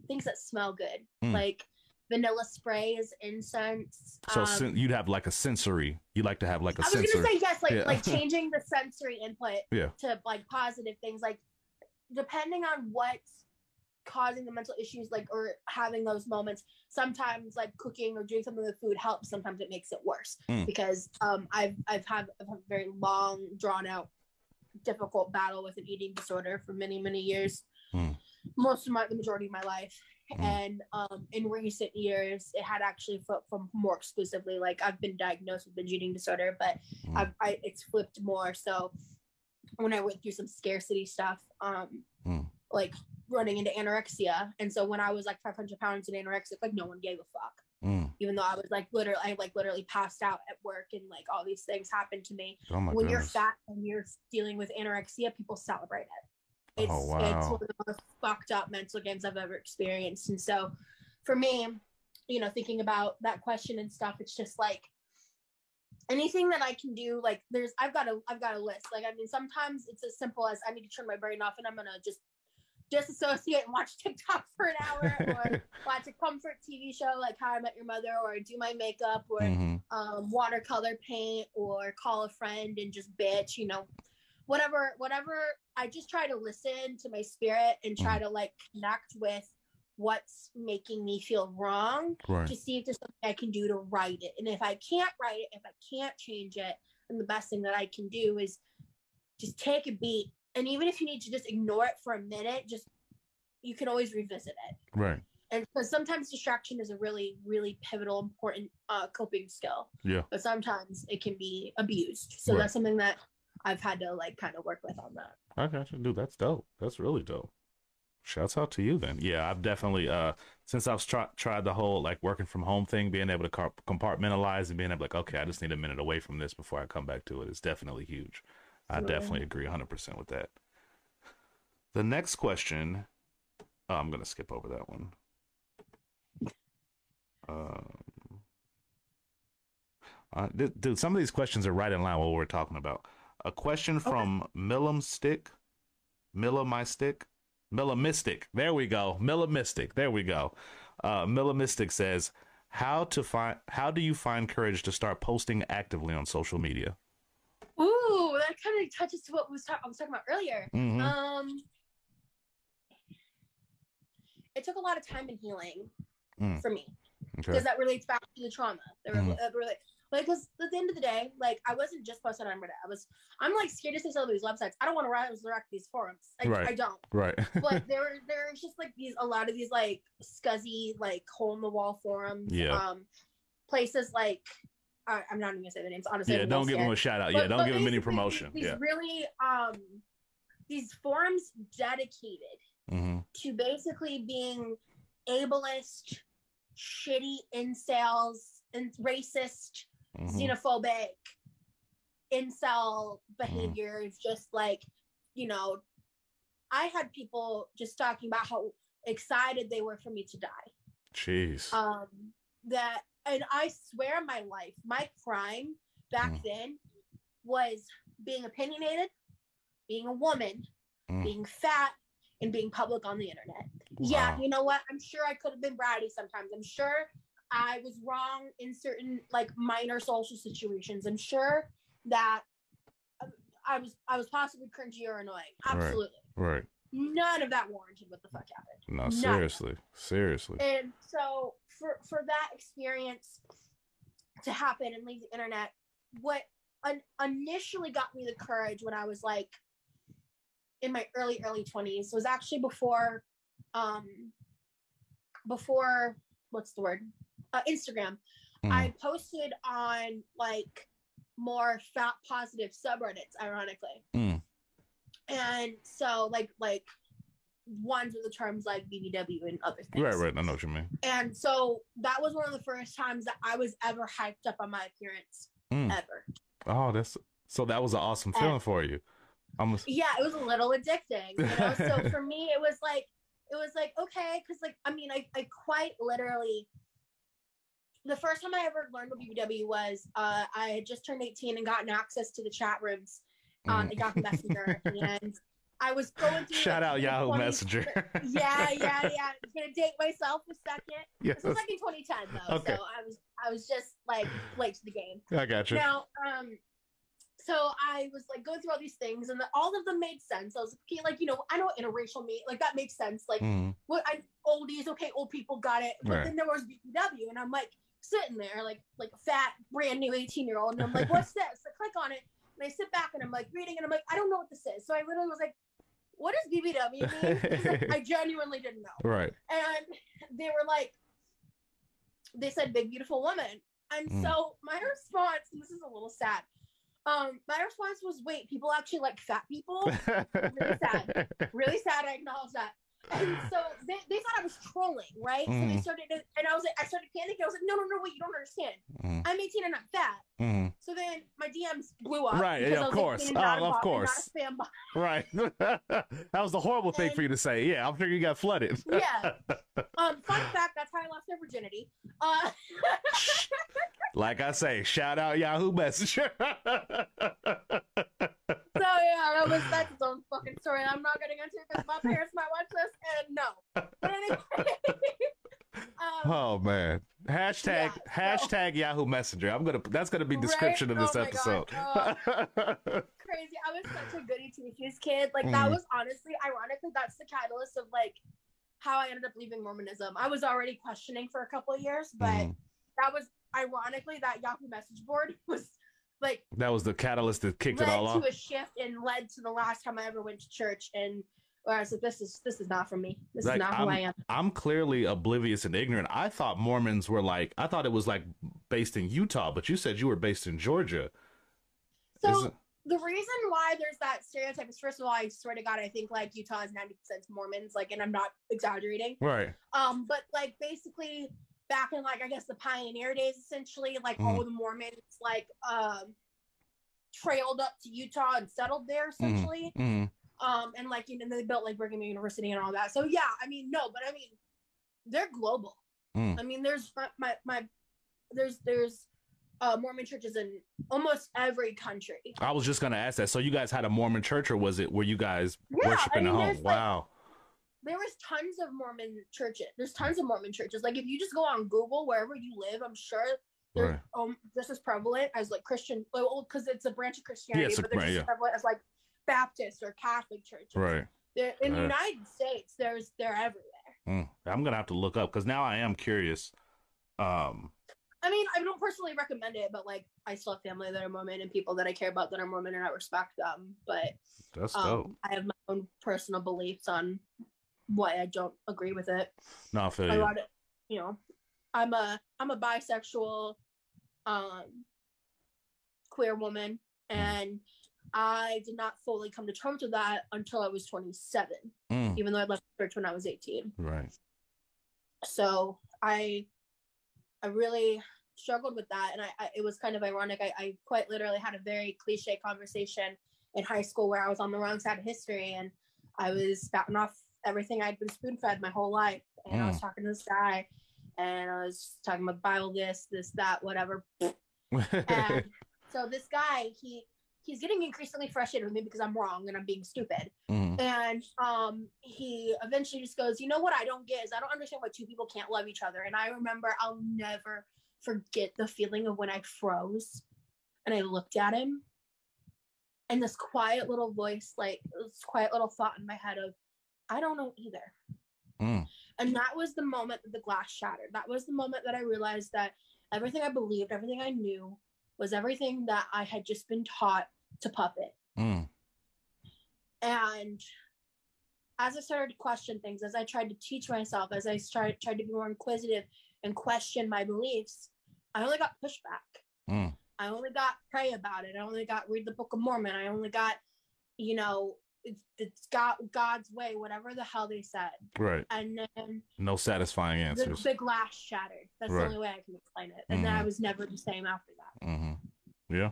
things that smell good. Mm. Like, vanilla sprays, incense. So um, sen- you'd have like a sensory. You like to have like a. I was gonna say yes, like yeah. like [laughs] changing the sensory input yeah. to like positive things. Like depending on what's causing the mental issues, like or having those moments. Sometimes like cooking or doing something with food helps. Sometimes it makes it worse mm. because um I've I've had a very long, drawn out, difficult battle with an eating disorder for many many years. Mm. Most of my the majority of my life, Mm. And um, in recent years, it had actually flipped from more exclusively like I've been diagnosed with binge eating disorder, but mm. I've, I, it's flipped more. So when I went through some scarcity stuff, um, mm. like running into anorexia, and so when I was like 500 pounds in anorexic, like no one gave a fuck. Even though I was like literally, I like literally passed out at work, and like all these things happened to me. Oh when goodness. you're fat and you're dealing with anorexia, people celebrate it. It's oh, wow. it's one of the most fucked up mental games I've ever experienced. And so for me, you know, thinking about that question and stuff, it's just like anything that I can do, like there's I've got a I've got a list. Like I mean sometimes it's as simple as I need to turn my brain off and I'm gonna just disassociate and watch [laughs] TikTok for an hour or [laughs] watch a comfort TV show like How I Met Your Mother or do my makeup or mm-hmm. um, watercolor paint or call a friend and just bitch, you know, whatever, whatever. I just try to listen to my spirit and try mm-hmm. to like connect with what's making me feel wrong right. to see if there's something I can do to right it. And if I can't right it, if I can't change it, then the best thing that I can do is just take a beat and even if you need to just ignore it for a minute just you can always revisit it right and because sometimes distraction is a really really pivotal important uh, coping skill yeah but sometimes it can be abused so right. that's something that i've had to like kind of work with on that i got you dude that's dope that's really dope Shouts out to you then. Yeah, I've definitely uh since I've tried tried the whole like working from home thing, being able to compartmentalize and being able to like, okay, I just need a minute away from this before I come back to it. it is definitely huge. I definitely agree 100% with that. The next question, oh, I'm going to skip over that one. Um, uh, dude, some of these questions are right in line with what we're talking about. A question from okay. Millam Stick, Milla My Stick, Milla Mystic. There we go, Milla Mystic. There we go. Uh, Milla Mystic says, "How to find? How do you find courage to start posting actively on social media?" Ooh, that kind of touches to what was I was talking about earlier. Mm-hmm. Um, it took a lot of time and healing mm. for me because okay. that relates back to the trauma. That mm. really, like, because at the end of the day, like, I wasn't just posting on Reddit. I was, I'm like scared to say some of these websites. I don't want to resurrect these forums. I, right. I don't. Right. [laughs] but there, there's just like these, a lot of these like scuzzy, like hole in the wall forums. Yeah. Um, places like I, am not even gonna say the names. Honestly, yeah, don't give them a shout out. But, yeah, don't give them any promotion. These yeah. really um these forums dedicated mm-hmm. to basically being ableist, shitty incels, and racist, mm-hmm. xenophobic incel behaviors. Mm-hmm. Just like you know, I had people just talking about how excited they were for me to die. Jeez. Um, that and I swear my life, my crime back mm. then was being opinionated, being a woman, mm. being fat, and being public on the internet. Wow. Yeah, you know what? I'm sure I could have been bratty sometimes. I'm sure I was wrong in certain like minor social situations. I'm sure that um, I was I was possibly cringy or annoying. Absolutely. Right. right. None of that warranted what the fuck happened. No, None seriously. Seriously. And so for for that experience to happen and leave the internet, what un- initially got me the courage when I was like in my early early 20s was actually before um before what's the word uh, instagram mm. i posted on like more fat positive subreddits ironically mm. and so like like ones with the terms like BBW and other things. Right, right. I know what you mean. And so that was one of the first times that I was ever hyped up on my appearance mm. ever. Oh, that's so that was an awesome feeling for you. Almost. Yeah, it was a little addicting. You know? so [laughs] for me, it was like it was like okay, because like I mean, I I quite literally. The first time I ever learned what BBW was, uh, I had just turned 18 and gotten access to the chat rooms on mm. Yahoo Messenger, and I was going through. Shout out Yahoo 20, Messenger. [laughs] yeah, yeah, yeah. I'm gonna date myself a second. Yes. This was like in 2010 though, okay. so I was I was just like late to the game. I got you. Now, um, so I was like going through all these things, and the, all of them made sense. I was like, okay, like you know, I know interracial meet, like that makes sense. Like mm. what I oldies, okay, old people got it, but right. then there was BBW, and I'm like sitting there like like a fat brand new 18 year old, and I'm like, what's this? I click on it. And I sit back and I'm like reading and I'm like, I don't know what this is. So I literally was like, what does BBW mean? [laughs] I genuinely didn't know. Right. And they were like, they said big beautiful woman. And mm. so my response, this is a little sad. Um, my response was, wait, people actually like fat people? [laughs] really sad. Really sad. I acknowledge that. And so they, they thought I was trolling, right? Mm. So they mm-hmm. started, to, and I was like, I started panicking. I was like, no, no, no, wait, you don't understand. Mm. I'm 18 and I'm fat. Mm. So then my DMs blew up. Right, yeah, of course. Like, oh, of course. [laughs] Right. [laughs] that was the horrible and, thing for you to say. Yeah, I'm sure you got flooded. [laughs] yeah. Um, fun fact, that's how I lost their virginity. Uh, like I say, shout out Yahoo Messenger. so yeah, that was that's its own fucking story. I'm not getting into it because my parents might watch this, and no. Anyway. [laughs] um, oh man! Hashtag yeah, hashtag so, Yahoo Messenger. I'm gonna that's gonna be description right? of this oh episode. Uh, [laughs] crazy! I was such a goody two shoes kid. Like mm. that was honestly, ironically, that's the catalyst of like how I ended up leaving Mormonism. I was already questioning for a couple of years, but mm. that was ironically that Yahoo message board [laughs] was like that was the catalyst that kicked it all off. to a shift and led to the last time I ever went to church and where I like, this is this is not for me. This like, is not I'm, who I am. I'm clearly oblivious and ignorant. I thought Mormons were like I thought it was like based in Utah, but you said you were based in Georgia. So the reason why there's that stereotype is first of all, I swear to God, I think like Utah is 90% Mormons, like, and I'm not exaggerating. Right. Um, but like basically back in like I guess the pioneer days, essentially, like mm. all the Mormons like um trailed up to Utah and settled there essentially. Mm. Um, and like you know they built like Brigham Young University and all that. So yeah, I mean no, but I mean they're global. Mm. I mean there's my, my my there's there's uh, Mormon churches in almost every country. I was just gonna ask that. So you guys had a Mormon church, or was it were you guys yeah, worshiping I mean, at home? Wow there was tons of Mormon churches. There's tons of Mormon churches. Like if you just go on Google wherever you live, I'm sure they're right. um just as prevalent as like Christian, well, because it's a branch of Christianity, yeah, but they're right, just yeah. prevalent as like Baptist or Catholic churches. Right. They're, in the United States, there's they're everywhere. Mm, I'm gonna have to look up because now I am curious. Um, I mean, I don't personally recommend it, but like I still have family that are Mormon and people that I care about that are Mormon and I respect them. But that's um, dope. I have my own personal beliefs on why I don't agree with it. No, fair. you. Of, you know, I'm a I'm a bisexual, um, queer woman, mm. and mm. I did not fully come to terms with that until I was 27. Mm. Even though I left church when I was 18. Right. So I, I really struggled with that, and I, I it was kind of ironic. I, I quite literally had a very cliche conversation in high school where I was on the wrong side of history and I was spouting off everything I'd been spoon fed my whole life. And mm. I was mm. talking to this guy and I was talking about Bible this, this, that, whatever. [laughs] and so this guy, he he's getting increasingly frustrated with me because I'm wrong and I'm being stupid. Mm. And um he eventually just goes, you know what I don't get is I don't understand why two people can't love each other. And I remember I'll never forget the feeling of when I froze and I looked at him and this quiet little voice, like this quiet little thought in my head of, I don't know either. Mm. And that was the moment that the glass shattered. That was the moment that I realized that everything I believed, everything I knew, was everything that I had just been taught to puppet. Mm. And as I started to question things, as I tried to teach myself, as I started tried to be more inquisitive and question my beliefs, I only got pushback. Mm. I only got pray about it. I only got read the Book of Mormon. I only got, you know, it's, it's God God's way, whatever the hell they said. Right. And then no satisfying answers. The, the glass shattered. That's right. the only way I can explain it. And mm-hmm. then I was never the same after that. Mm-hmm. Yeah.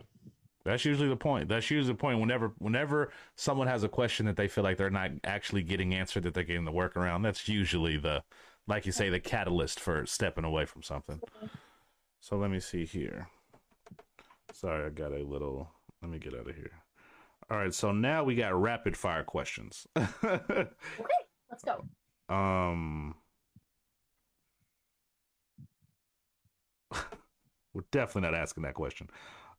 That's usually the point. That's usually the point. Whenever, whenever someone has a question that they feel like they're not actually getting answered, that they're getting the workaround. That's usually the, like you say, the catalyst for stepping away from something. So let me see here. Sorry, I got a little. Let me get out of here. All right, so now we got rapid fire questions. [laughs] okay, let's go. Um, [laughs] we're definitely not asking that question.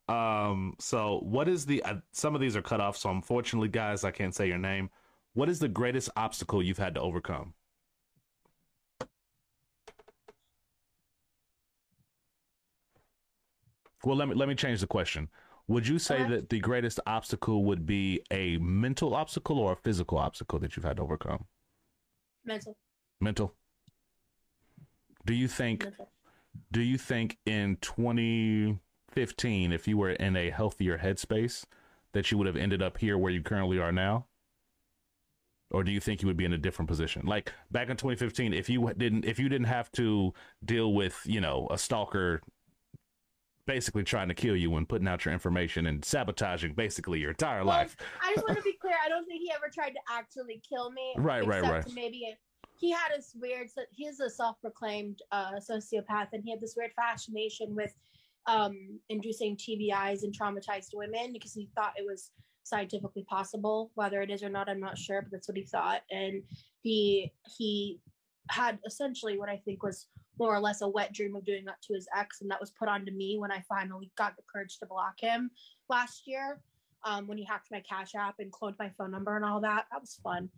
Um, so what is the? Uh, some of these are cut off, so unfortunately, guys, I can't say your name. What is the greatest obstacle you've had to overcome? Well, let me let me change the question. Would you say that the greatest obstacle would be a mental obstacle or a physical obstacle that you've had to overcome? Mental. Mental. Do you think mental. do you think in 2015 if you were in a healthier headspace that you would have ended up here where you currently are now? Or do you think you would be in a different position? Like back in 2015 if you didn't if you didn't have to deal with, you know, a stalker basically trying to kill you and putting out your information and sabotaging basically your entire well, life. I just want to be [laughs] clear. I don't think he ever tried to actually kill me. Right, right, right. Maybe he had this weird. He's a self-proclaimed uh, sociopath, and he had this weird fascination with um, inducing TBIs in traumatized women because he thought it was scientifically possible. Whether it is or not, I'm not sure, but that's what he thought. And he he had essentially what I think was more or less a wet dream of doing that to his ex, and that was put onto me when I finally got the courage to block him last year. Um, when he hacked my Cash App and cloned my phone number and all that, that was fun.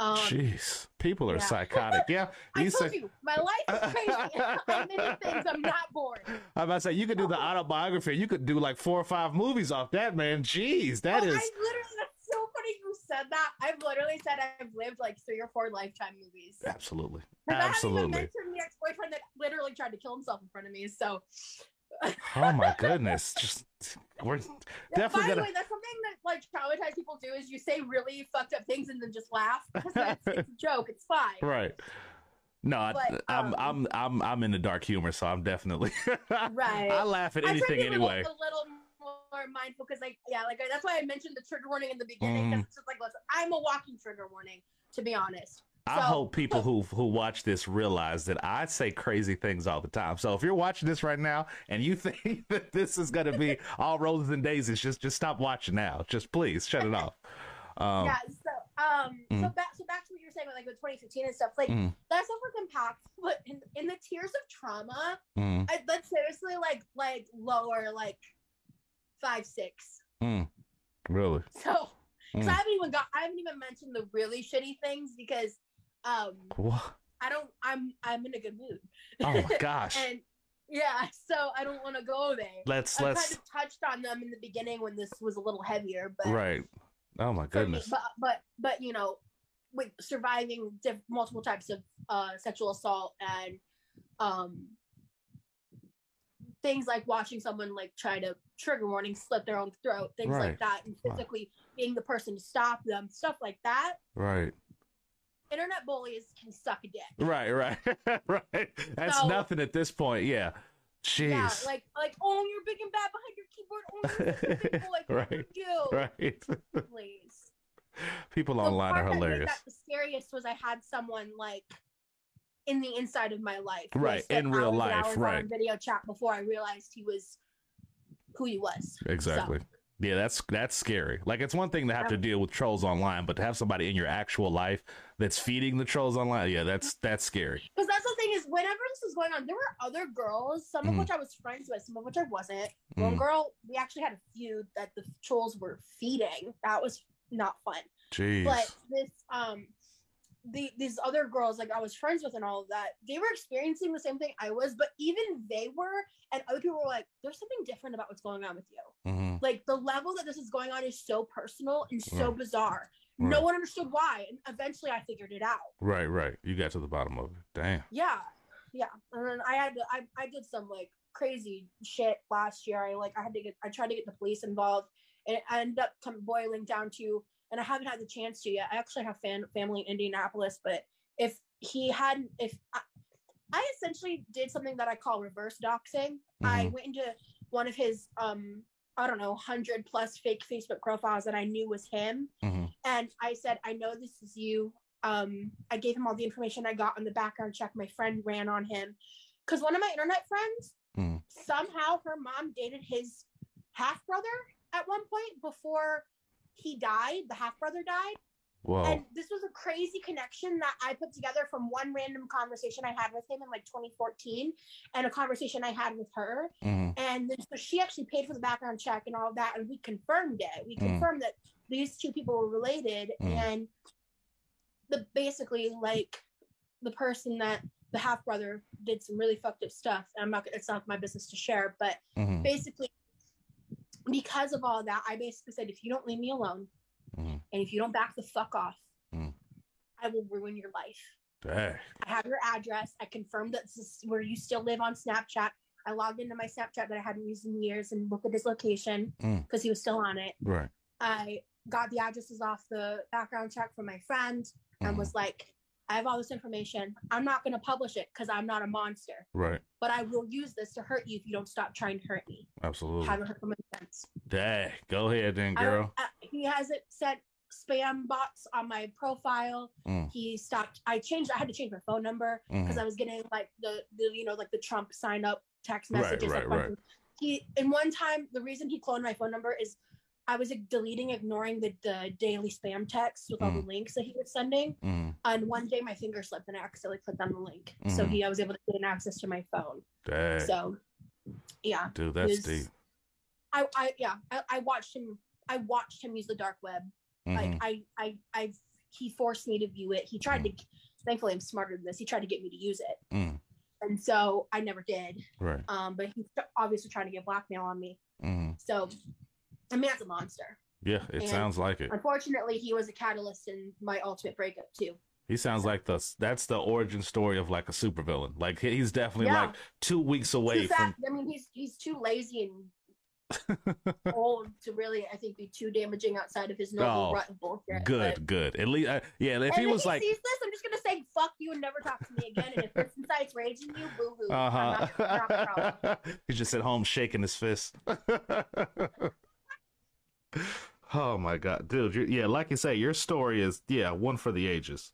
Um, Jeez, people are yeah. psychotic. Yeah, [laughs] I told say... you, my life is crazy. [laughs] I'm many things. I'm not bored. [laughs] I'm about to say you could do the autobiography. You could do like four or five movies off that, man. Jeez, that oh, is. I literally, that's so funny you said that. I've literally said I've lived like three or four lifetime movies. Absolutely, absolutely. I haven't mentioned the ex-boyfriend that literally tried to kill himself in front of me. So oh my goodness just we're [laughs] definitely by gonna... the way that's something that like traumatized people do is you say really fucked up things and then just laugh because it's, it's a joke it's fine right no, but, I'm um, I'm I'm I'm in the dark humor, so I'm definitely [laughs] right. I laugh at anything anyway. A little, a little more mindful because, like, yeah, like that's why I mentioned the trigger warning in the beginning. Mm. It's just like, listen, I'm a walking trigger warning, to be honest. I hope people who who watch this realize that I say crazy things all the time. So if you're watching this right now and you [laughs] think that this is going to be all roses and daisies, just just stop watching now. Just please shut it off. Um, yeah. So um. Mm. So back so back to what you're saying with like with 2015 and stuff. Like mm. that stuff was impactful, but in, in the tiers of trauma, mm. I, that's seriously like like lower like five six. Mm. Really. So. Cause I haven't even got, I haven't even mentioned the really shitty things because um, what? I don't. I'm I'm in a good mood. Oh my [laughs] gosh. and yeah, so I don't want to go there. Let's I let's. kind of touched on them in the beginning when this was a little heavier, but right. Oh my goodness. Me, but but but you know, with surviving diff- multiple types of uh, sexual assault and um things like watching someone like try to trigger warning slit their own throat things right. like that and physically being the person to stop them stuff like that right internet bullies can suck a dick. Right, right, [laughs] right. That's so, nothing at this point. Yeah. Jeez. Yeah, like like oh you're big and bad behind your keyboard. Oh, people like right, you. Right. [laughs] Please. People online are hilarious. That the scariest was I had someone like in the inside of my life. Right, in real life, right. video chat before I realized he was who he was. Exactly. So. Yeah, that's that's scary. Like it's one thing to have to deal with trolls online, but to have somebody in your actual life that's feeding the trolls online, yeah, that's that's scary. Because that's the thing is, whenever this was going on, there were other girls, some of mm. which I was friends with, some of which I wasn't. Mm. One girl, we actually had a feud that the trolls were feeding. That was not fun. Jeez. But this um the these other girls like I was friends with and all of that, they were experiencing the same thing I was, but even they were, and other people were like, "There's something different about what's going on with you." Mm-hmm. Like the level that this is going on is so personal and so right. bizarre. Right. No one understood why, and eventually I figured it out. Right, right. You got to the bottom of it. Damn. Yeah, yeah. And then I had to, I I did some like crazy shit last year. I like I had to get I tried to get the police involved, and it ended up boiling down to and I haven't had the chance to yet. I actually have fan, family in Indianapolis, but if he hadn't, if I, I essentially did something that I call reverse doxing, mm-hmm. I went into one of his, um, I don't know, hundred plus fake Facebook profiles that I knew was him, mm-hmm. and I said, "I know this is you." Um, I gave him all the information I got on the background check. My friend ran on him because one of my internet friends mm. somehow her mom dated his half brother at one point before he died, the half brother died. Whoa. And this was a crazy connection that I put together from one random conversation I had with him in like 2014 and a conversation I had with her. Mm-hmm. And then so she actually paid for the background check and all of that. And we confirmed it. We mm. confirmed that these two people were related. Mm. And the basically like the person that the half brother did some really fucked up stuff. I'm not, going it's not my business to share, but mm-hmm. basically because of all that, I basically said, if you don't leave me alone mm-hmm. and if you don't back the fuck off, mm. I will ruin your life. Dang. I have your address. I confirmed that this is where you still live on Snapchat. I logged into my Snapchat that I hadn't used in years and looked at his location because mm. he was still on it. Right. I got the addresses off the background check from my friend and mm. was like, I have all this information. I'm not going to publish it because I'm not a monster. Right. But I will use this to hurt you if you don't stop trying to hurt me. Absolutely. Haven't hurt common sense. Dang. Go ahead then, girl. I, uh, he hasn't set spam bots on my profile. Mm. He stopped. I changed. I had to change my phone number because mm-hmm. I was getting like the, the you know like the Trump sign up text messages. Right, right, right. He in one time the reason he cloned my phone number is I was like, deleting, ignoring the, the daily spam texts with all the links that he was sending. Mm, And one day my finger slipped and I accidentally clicked on the link. So Mhm. he I was able to gain access to my phone. dang. So yeah. Dude, that's was- deep. I, I yeah, I, I watched him I watched him use the dark web. Like Mhm, I I I he forced me to view it. He tried to thankfully I'm smarter than this. He tried to get me to use it. mm, And so I never did. right. Um, but he's obviously trying to get blackmail on me. hmm So I mean that's a monster. Yeah, it And- sounds like it. Unfortunately, he was a catalyst in my ultimate breakup too. He sounds like the that's the origin story of like a supervillain. Like he's definitely Yeah. like two weeks away Too from. I mean, he's he's too lazy and old to really, I think, be too damaging outside of his normal Oh, of bullshit. good, But- good. At least, uh, yeah. If and he was he like, sees this, I'm just gonna say fuck you and never talk to me again. And if this incites rage in you, boo hoo. uh not, not my problem. huh, he's just at home shaking his fist. [laughs] oh my god, dude! yeah, like you say, your story is yeah one for the ages.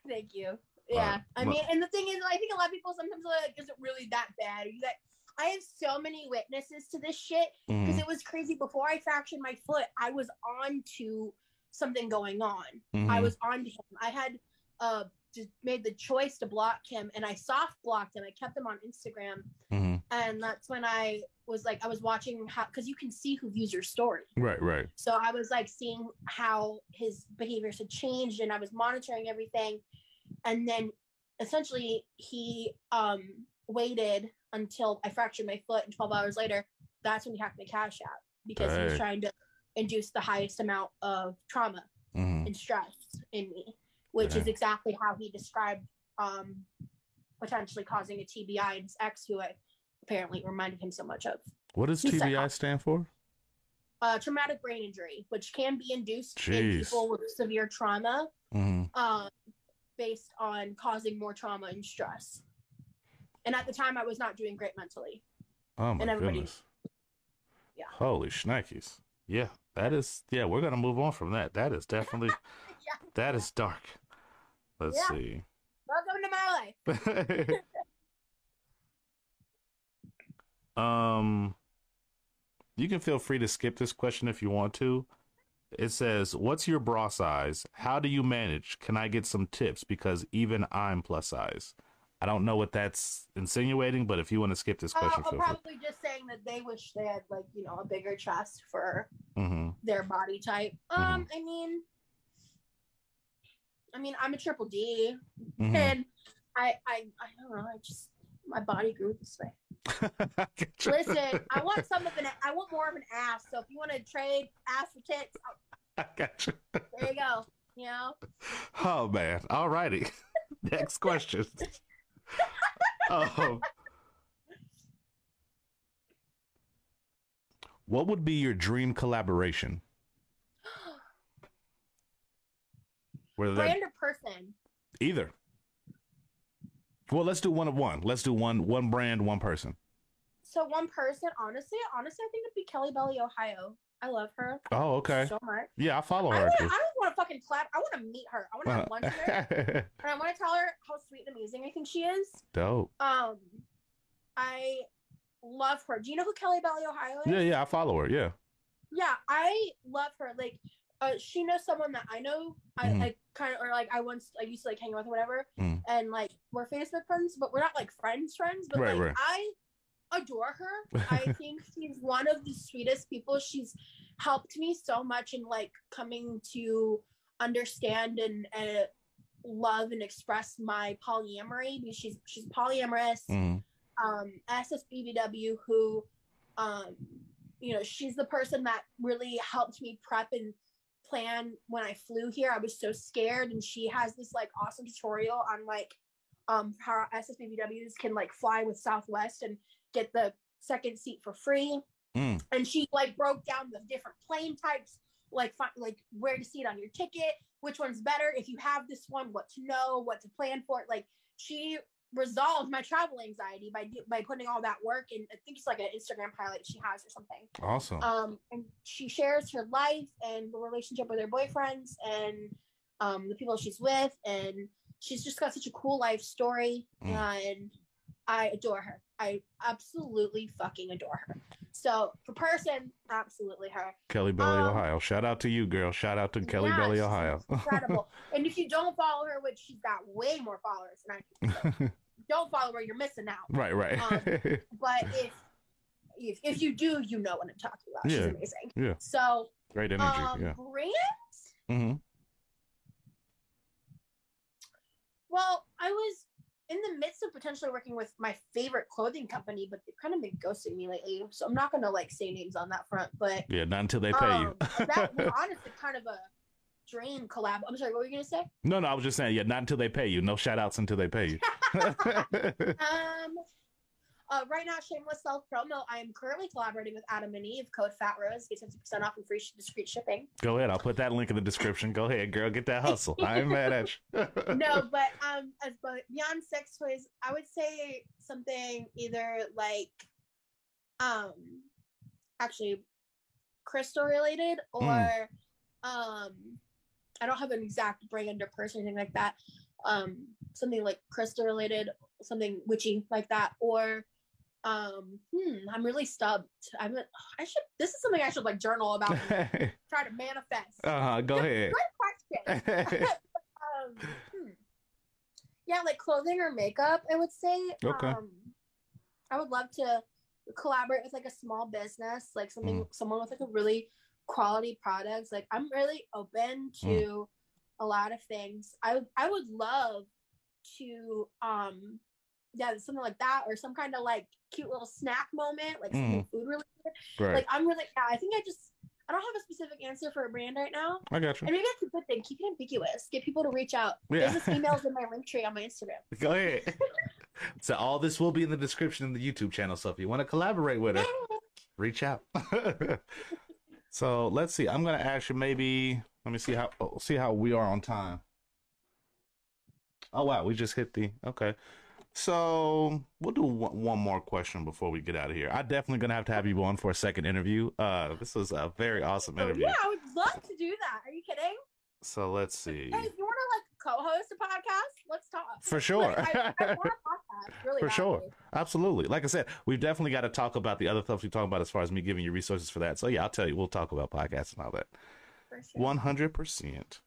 [laughs] Thank you. Yeah, I mean, and the thing is, I think a lot of people sometimes are like, "Is it really that bad?" Are you that? I have so many witnesses to this shit because Mhm, it was crazy. Before I fractured my foot, I was on to something going on. I mhm, was on to him. I had uh just made the choice to block him, and I soft blocked him. I kept him on Instagram, mhm. and that's when I was like, I was watching how because you can see who views your story. right, right. So I was like seeing how his behaviors had changed, and I was monitoring everything. And then essentially, he um waited until I fractured my foot, and 12 hours later, that's when he hacked my cash app because he was trying to induce the highest amount of trauma hmm and stress in me, which is exactly how he described um, potentially causing a TBI in his ex, who I apparently reminded him so much of. What does He's TBI stand for? Uh, traumatic brain injury, which can be induced in people with severe trauma hmm um, based on causing more trauma and stress. And at the time, I was not doing great mentally. Oh my And goodness. Yeah. Holy shnikes. Yeah, that is. Yeah, we're gonna move on from that. That is definitely. [laughs] Yeah. That is dark. Let's Yeah. see. Welcome to my life. [laughs] um, you can feel free to skip this question if you want to. It says, "What's your bra size? How do you manage? Can I get some tips? Because even I'm plus size." I don't know what that's insinuating, but if you want to skip this Uh, question, I'm feel free. probably just saying that they wish they had, like, you know, a bigger chest for hmm their body type. Um, I mean, I mean, I'm a triple D, hmm and I, I, I don't know. I just my body grew this way. [laughs] Listen, I want some of an, I want more of an ass. So if you want to trade ass for tits, oh, [laughs] I got you. there you go. You know, Oh man. All righty. [laughs] Next question. um, what would be your dream collaboration? Whether brand or person. either. Well, let's do one of one. Let's do one one brand, one person. So one person, honestly, honestly, I think it'd be Kelly Belly, Ohio. I love her Oh, okay. so much. Yeah, I follow I, her. wanna, I don't want to fucking clap. I want to meet her. I want to have lunch with her, [laughs] and I want to tell her how sweet and amazing I think she is. Dope. Um, I love her. Do you know who Kelly Belly, Ohio is? Yeah, yeah, I follow her. Yeah. Yeah, I love her. Like, uh, she knows someone that I know. I, Mhm. I kind of, or like, I once, I used to like hang out with or whatever, Mhm. and like we're Facebook friends, but we're not like friends, friends. But Right, like, right. I adore her. I [laughs] think she's one of the sweetest people. She's helped me so much in like coming to understand and uh, love and express my polyamory because she's she's polyamorous Mhm. um SSBBW who um you know she's the person that really helped me prep and plan when I flew here I was so scared. And she has this like awesome tutorial on like um how SSBBWs can like fly with Southwest and get the second seat for free. Mm. and she like broke down the different plane types like fi- like where to see it on your ticket which one's better if you have this one what to know what to plan for. Like she resolved my travel anxiety by by putting all that work in i think it's like an instagram pilot she has or something Awesome. um and she shares her life and the relationship with her boyfriends and um the people she's with and she's just got such a cool life story Mm. and I adore her. I absolutely fucking adore her. So for person, absolutely her. Kelly Belly, um, Ohio. Shout out to you, girl. Shout out to Kelly yeah, Belly, Ohio. [laughs] incredible. and if you don't follow her, which she's got way more followers than I do, [laughs] don't follow her, you're missing out. Right, right. Um, [laughs] but if, if if you do, you know what I'm talking about. Yeah. She's amazing. Yeah. So great energy. Um, yeah. Grant. Mm-hmm. Well, I was in the midst of potentially working with my favorite clothing company, but they've kind of been ghosting me lately. So I'm not gonna like say names on that front. But yeah, not until they pay um, you. that was [laughs] honestly kind of a dream collab. I'm sorry, what were you gonna say? No, no, I was just saying, yeah, not until they pay you. No shout outs until they pay you. [laughs] [laughs] um uh, right now, shameless self promo. I am currently collaborating with Adam and Eve. Code Fat Rose gets fifty percent off and free discreet shipping. Go ahead. I'll put that link in the description. Go ahead, girl. Get that hustle. I ain't mad at you. [laughs] no, but um, as but beyond sex toys, I would say something either like, um, actually, crystal related or mm. um, I don't have an exact brand or person or anything like that. Um, something like crystal related, something witchy like that, or um, hmm, I'm really stumped. I'm. I should. This is something I should like journal about. [laughs] try to manifest. Uh huh. Go ahead. Good question. [laughs] um, hmm. Yeah, like clothing or makeup. I would say. Okay. Um, I would love to collaborate with like a small business, like something, mm. someone with like a really quality products. Like I'm really open to mm. a lot of things. I I would love to um yeah, something like that, or some kind of like cute little snack moment, like mm. food related. Right. Like I'm really, yeah, I think I just, I don't have a specific answer for a brand right now. I got you. And maybe that's a good thing. Keep it ambiguous. Get people to reach out. Yeah. There's [laughs] emails in my link tree on my Instagram. Go ahead. [laughs] so all this will be in the description in the YouTube channel. So if you want to collaborate with her, reach out. [laughs] so let's see. I'm gonna ask you maybe. Let me see how oh, see how we are on time. Oh wow, we just hit the okay. So we'll do one, more question before we get out of here. I'm definitely gonna have to have you on for a second interview. Uh, this was a very awesome oh, interview. Yeah, I would love to do that. Are you kidding? So let's see. Hey, if you want to like co-host a podcast, let's talk. For sure. Like, I, I want [laughs] really. For sure, absolutely. Like I said, we've definitely got to talk about the other stuff we talk about as far as me giving you resources for that. So yeah, I'll tell you, we'll talk about podcasts and all that. One hundred percent.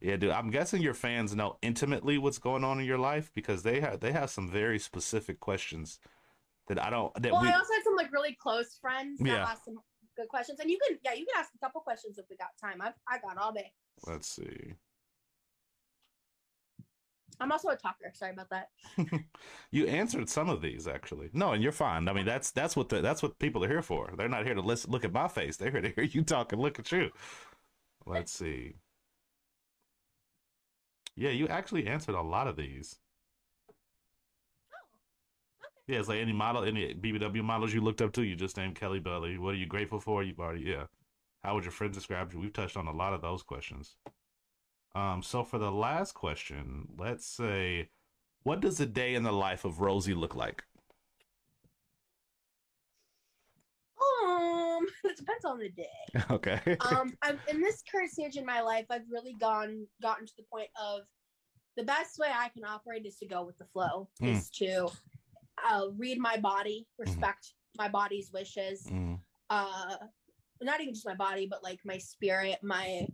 Yeah, dude. I'm guessing your fans know intimately what's going on in your life because they have they have some very specific questions that I don't. That well, we, I also have some like really close friends that yeah. ask some good questions, and you can yeah you can ask a couple questions if we got time. I I got all day. Let's see. I'm also a talker. Sorry about that. [laughs] you answered some of these actually. No, and you're fine. I mean, that's that's what the, that's what people are here for. They're not here to listen, look at my face. They're here to [laughs] hear you talk and look at you. Let's see. Yeah, you actually answered a lot of these. Oh, yeah, it's like any model, any BBW models you looked up to, you just named Kelly Belly. What are you grateful for? You've already, yeah. How would your friends describe you? We've touched on a lot of those questions. Um, so for the last question, let's say, what does a day in the life of Rosie look like? Um, it depends on the day. [laughs] Okay. um, I'm in this current stage in my life. I've really gone gotten to the point of the best way I can operate is to go with the flow. Mm. Is to uh, read my body, mm-hmm. respect mm. my body's wishes. Mm. Uh, not even just my body, but like my spirit, my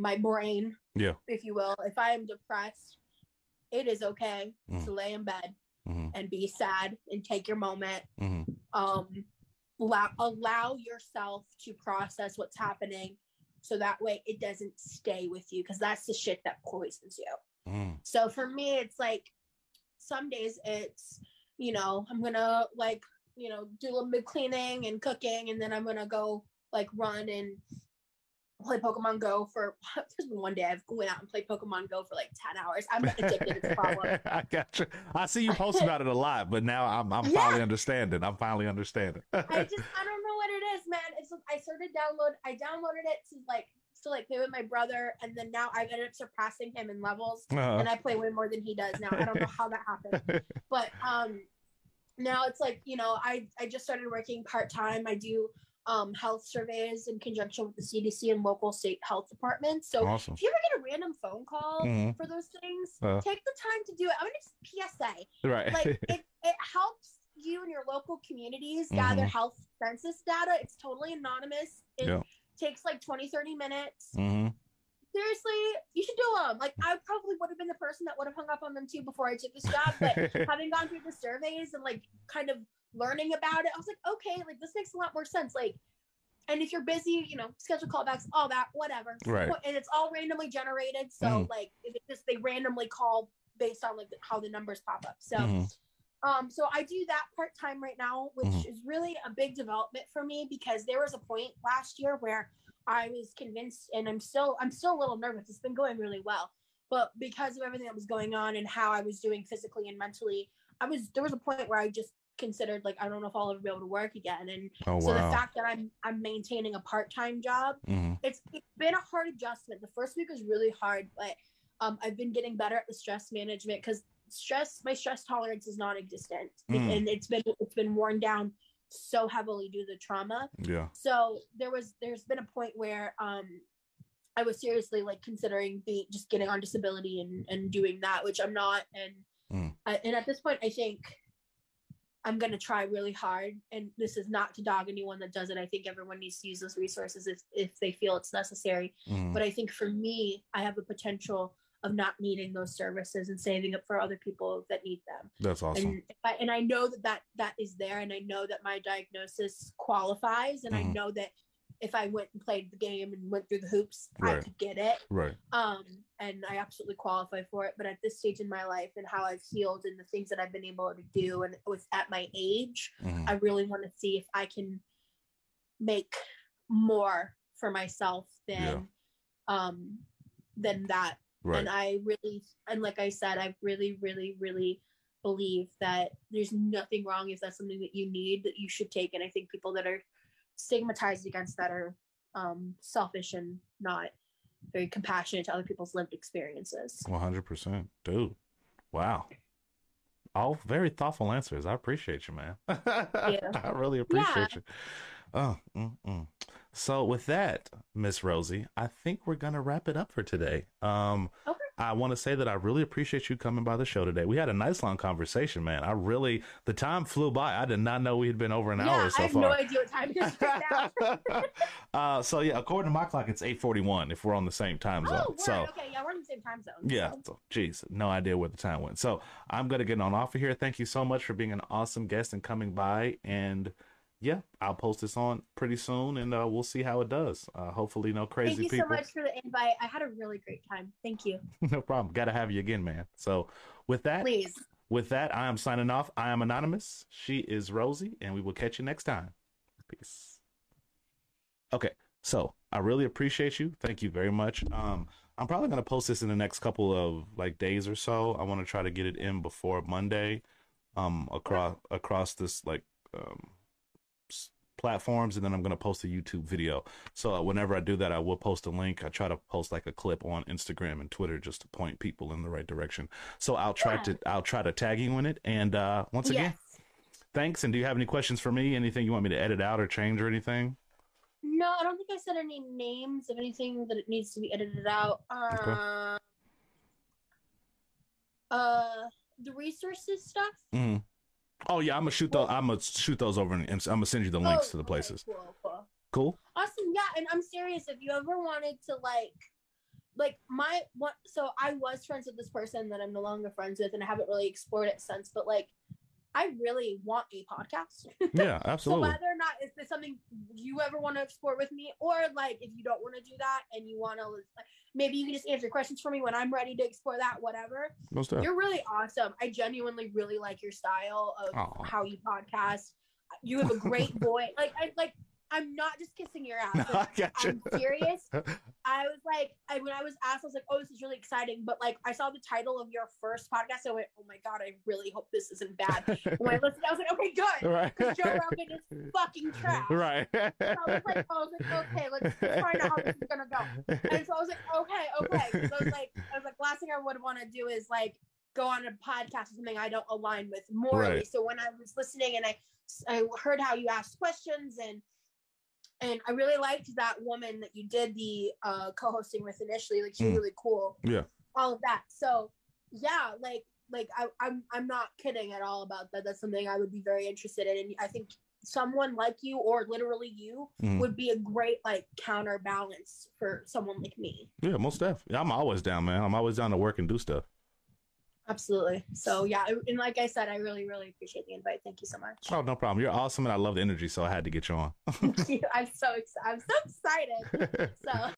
my brain. Yeah. If you will. If I am depressed, it is okay mm. to lay in bed mm-hmm. and be sad and take your moment. Mm-hmm. Um allow, allow yourself to process what's happening so that way it doesn't stay with you because that's the shit that poisons you mm. so for me it's like some days it's you know i'm gonna like you know do a little bit cleaning and cooking and then i'm gonna go like run and play Pokemon Go for [laughs] there's been one day I've went out and played Pokemon Go for like ten hours. I'm [laughs] addicted. it's a problem. I got you. I see you post about it a lot, but now I'm I'm [laughs] yeah. finally understanding. I'm finally understanding. I just I don't know what it is, man. It's I started download. I downloaded it to like to like play with my brother, and then now I've ended up surpassing him in levels, uh-huh. and I play way more than he does now. I don't know how that happened, but um, now it's like you know I I just started working part time. I do um, health surveys in conjunction with the CDC and local state health departments. So awesome. if you ever get a random phone call mm-hmm. for those things, uh, take the time to do it. I'm gonna just PSA. Right. Like [laughs] it, it helps you and your local communities gather mm-hmm. health census data. It's totally anonymous. It yeah. takes like 20, 30 minutes. Mm-hmm. Seriously, you should do them. Like I probably would have been the person that would have hung up on them too before I took this job, but [laughs] having gone through the surveys and like kind of learning about it, I was like, okay, like this makes a lot more sense. Like, and if you're busy, you know, schedule callbacks, all that, whatever. Right. And it's all randomly generated, so mm. like if it just they randomly call based on like how the numbers pop up. So. Mm um, so I do that part time right now, which mm-hmm. is really a big development for me because there was a point last year where I was convinced, and I'm still I'm still a little nervous. It's been going really well, but because of everything that was going on and how I was doing physically and mentally, I was there was a point where I just considered like I don't know if I'll ever be able to work again. And oh, so wow. the fact that I'm I'm maintaining a part time job, mm-hmm. it's it's been a hard adjustment. The first week was really hard, but um, I've been getting better at the stress management because stress my stress tolerance is non-existent mm. and it's been it's been worn down so heavily due to the trauma. Yeah. So there was there's been a point where um i was seriously like considering being just getting on disability and and doing that which i'm not. And mm. I, and at this point i think i'm to try really hard. And this is not to dog anyone that does it i think everyone needs to use those resources if, if they feel it's necessary. Mm. but i think for me i have a potential of not needing those services and saving up for other people that need them. That's awesome. And I, and I know that, that that is there, and I know that my diagnosis qualifies, and mm-hmm. I know that if I went and played the game and went through the hoops, right. I could get it. Right. Um, and I absolutely qualify for it. But at this stage in my life and how I've healed and the things that I've been able to do, and with at my age, mm-hmm. I really want to see if I can make more for myself than yeah. um than that Right. And I really, and like I said, I really, really, really believe that there's nothing wrong if that's something that you need that you should take. And I think people that are stigmatized against that are um, selfish and not very compassionate to other people's lived experiences. 100%. Dude. Wow. All very thoughtful answers. I appreciate you, man. [laughs] yeah. I really appreciate yeah. you. Oh, mm-mm. So with that, Miss Rosie, I think we're gonna wrap it up for today. Um, okay. I want to say that I really appreciate you coming by the show today. We had a nice long conversation, man. I really the time flew by. I did not know we had been over an yeah, hour so I have far. no idea what time it is right now. [laughs] uh, so yeah, according to my clock, it's eight forty one. If we're on the same time zone. Oh, so okay, yeah, we're in the same time zone. Yeah. So, geez, no idea where the time went. So I'm gonna get on off of here. Thank you so much for being an awesome guest and coming by and yeah, I'll post this on pretty soon, and uh, we'll see how it does. Uh, hopefully, no crazy people. Thank you people. so much for the invite. I had a really great time. Thank you. [laughs] no problem. Got to have you again, man. So, with that, please. With that, I am signing off. I am anonymous. She is Rosie, and we will catch you next time. Peace. Okay, so I really appreciate you. Thank you very much. Um, I'm probably gonna post this in the next couple of like days or so. I want to try to get it in before Monday. Um, across across this like um platforms and then I'm going to post a YouTube video. So uh, whenever I do that, I will post a link. I try to post like a clip on Instagram and Twitter just to point people in the right direction. So I'll try yeah. to I'll try to tag you in it. And uh, once again, yes. thanks. And do you have any questions for me? Anything you want me to edit out or change or anything? No, I don't think I said any names of anything that it needs to be edited out. Uh, okay. uh the resources stuff. Mm-hmm. Oh yeah, I'm gonna shoot those. I'm gonna shoot those over, and I'm gonna send you the oh, links oh, to the places. Cool, cool. Cool. Awesome. Yeah, and I'm serious. If you ever wanted to like, like my what? So I was friends with this person that I'm no longer friends with, and I haven't really explored it since. But like, I really want a podcast. [laughs] Yeah, absolutely. so whether or not is this something you ever want to explore with me, or like if you don't want to do that and you want to, like, maybe you can just answer questions for me when I'm ready to explore that. Whatever. Most You're really awesome. I genuinely really like your style of Aww. how you podcast. You have a great [laughs] voice. Like I like I'm not just kissing your ass. Like, I. I'm serious. I was like, I, when I was asked, I was like, oh, this is really exciting. But like, I saw the title of your first podcast. I went, oh my God, I really hope this isn't bad. when I listened, I was like, okay, good. Right. Joe Rogan is fucking trash. Right. So I was like, I was like, okay, let's, let's find out how this is going to go. And so I was like, okay, okay. So I was like, I was like, last thing I would want to do is like, go on a podcast or something I don't align with morally. Right. So when I was listening and I, I heard how you asked questions and and I really liked that woman that you did the uh, co-hosting with initially. Like she's mm. really cool. Yeah. All of that. So yeah, like like I, I'm I'm not kidding at all about that. That's something I would be very interested in. And I think someone like you or literally you mm. would be a great like counterbalance for someone like me. Yeah, most definitely. I'm always down, man. I'm always down to work and do stuff. Absolutely. So yeah, and like I said, I really, really appreciate the invite. Thank you so much. Oh, no problem. You're awesome, and I love the energy, so I had to get you on. [laughs] Thank you. I'm so excited. I'm [laughs] so excited. so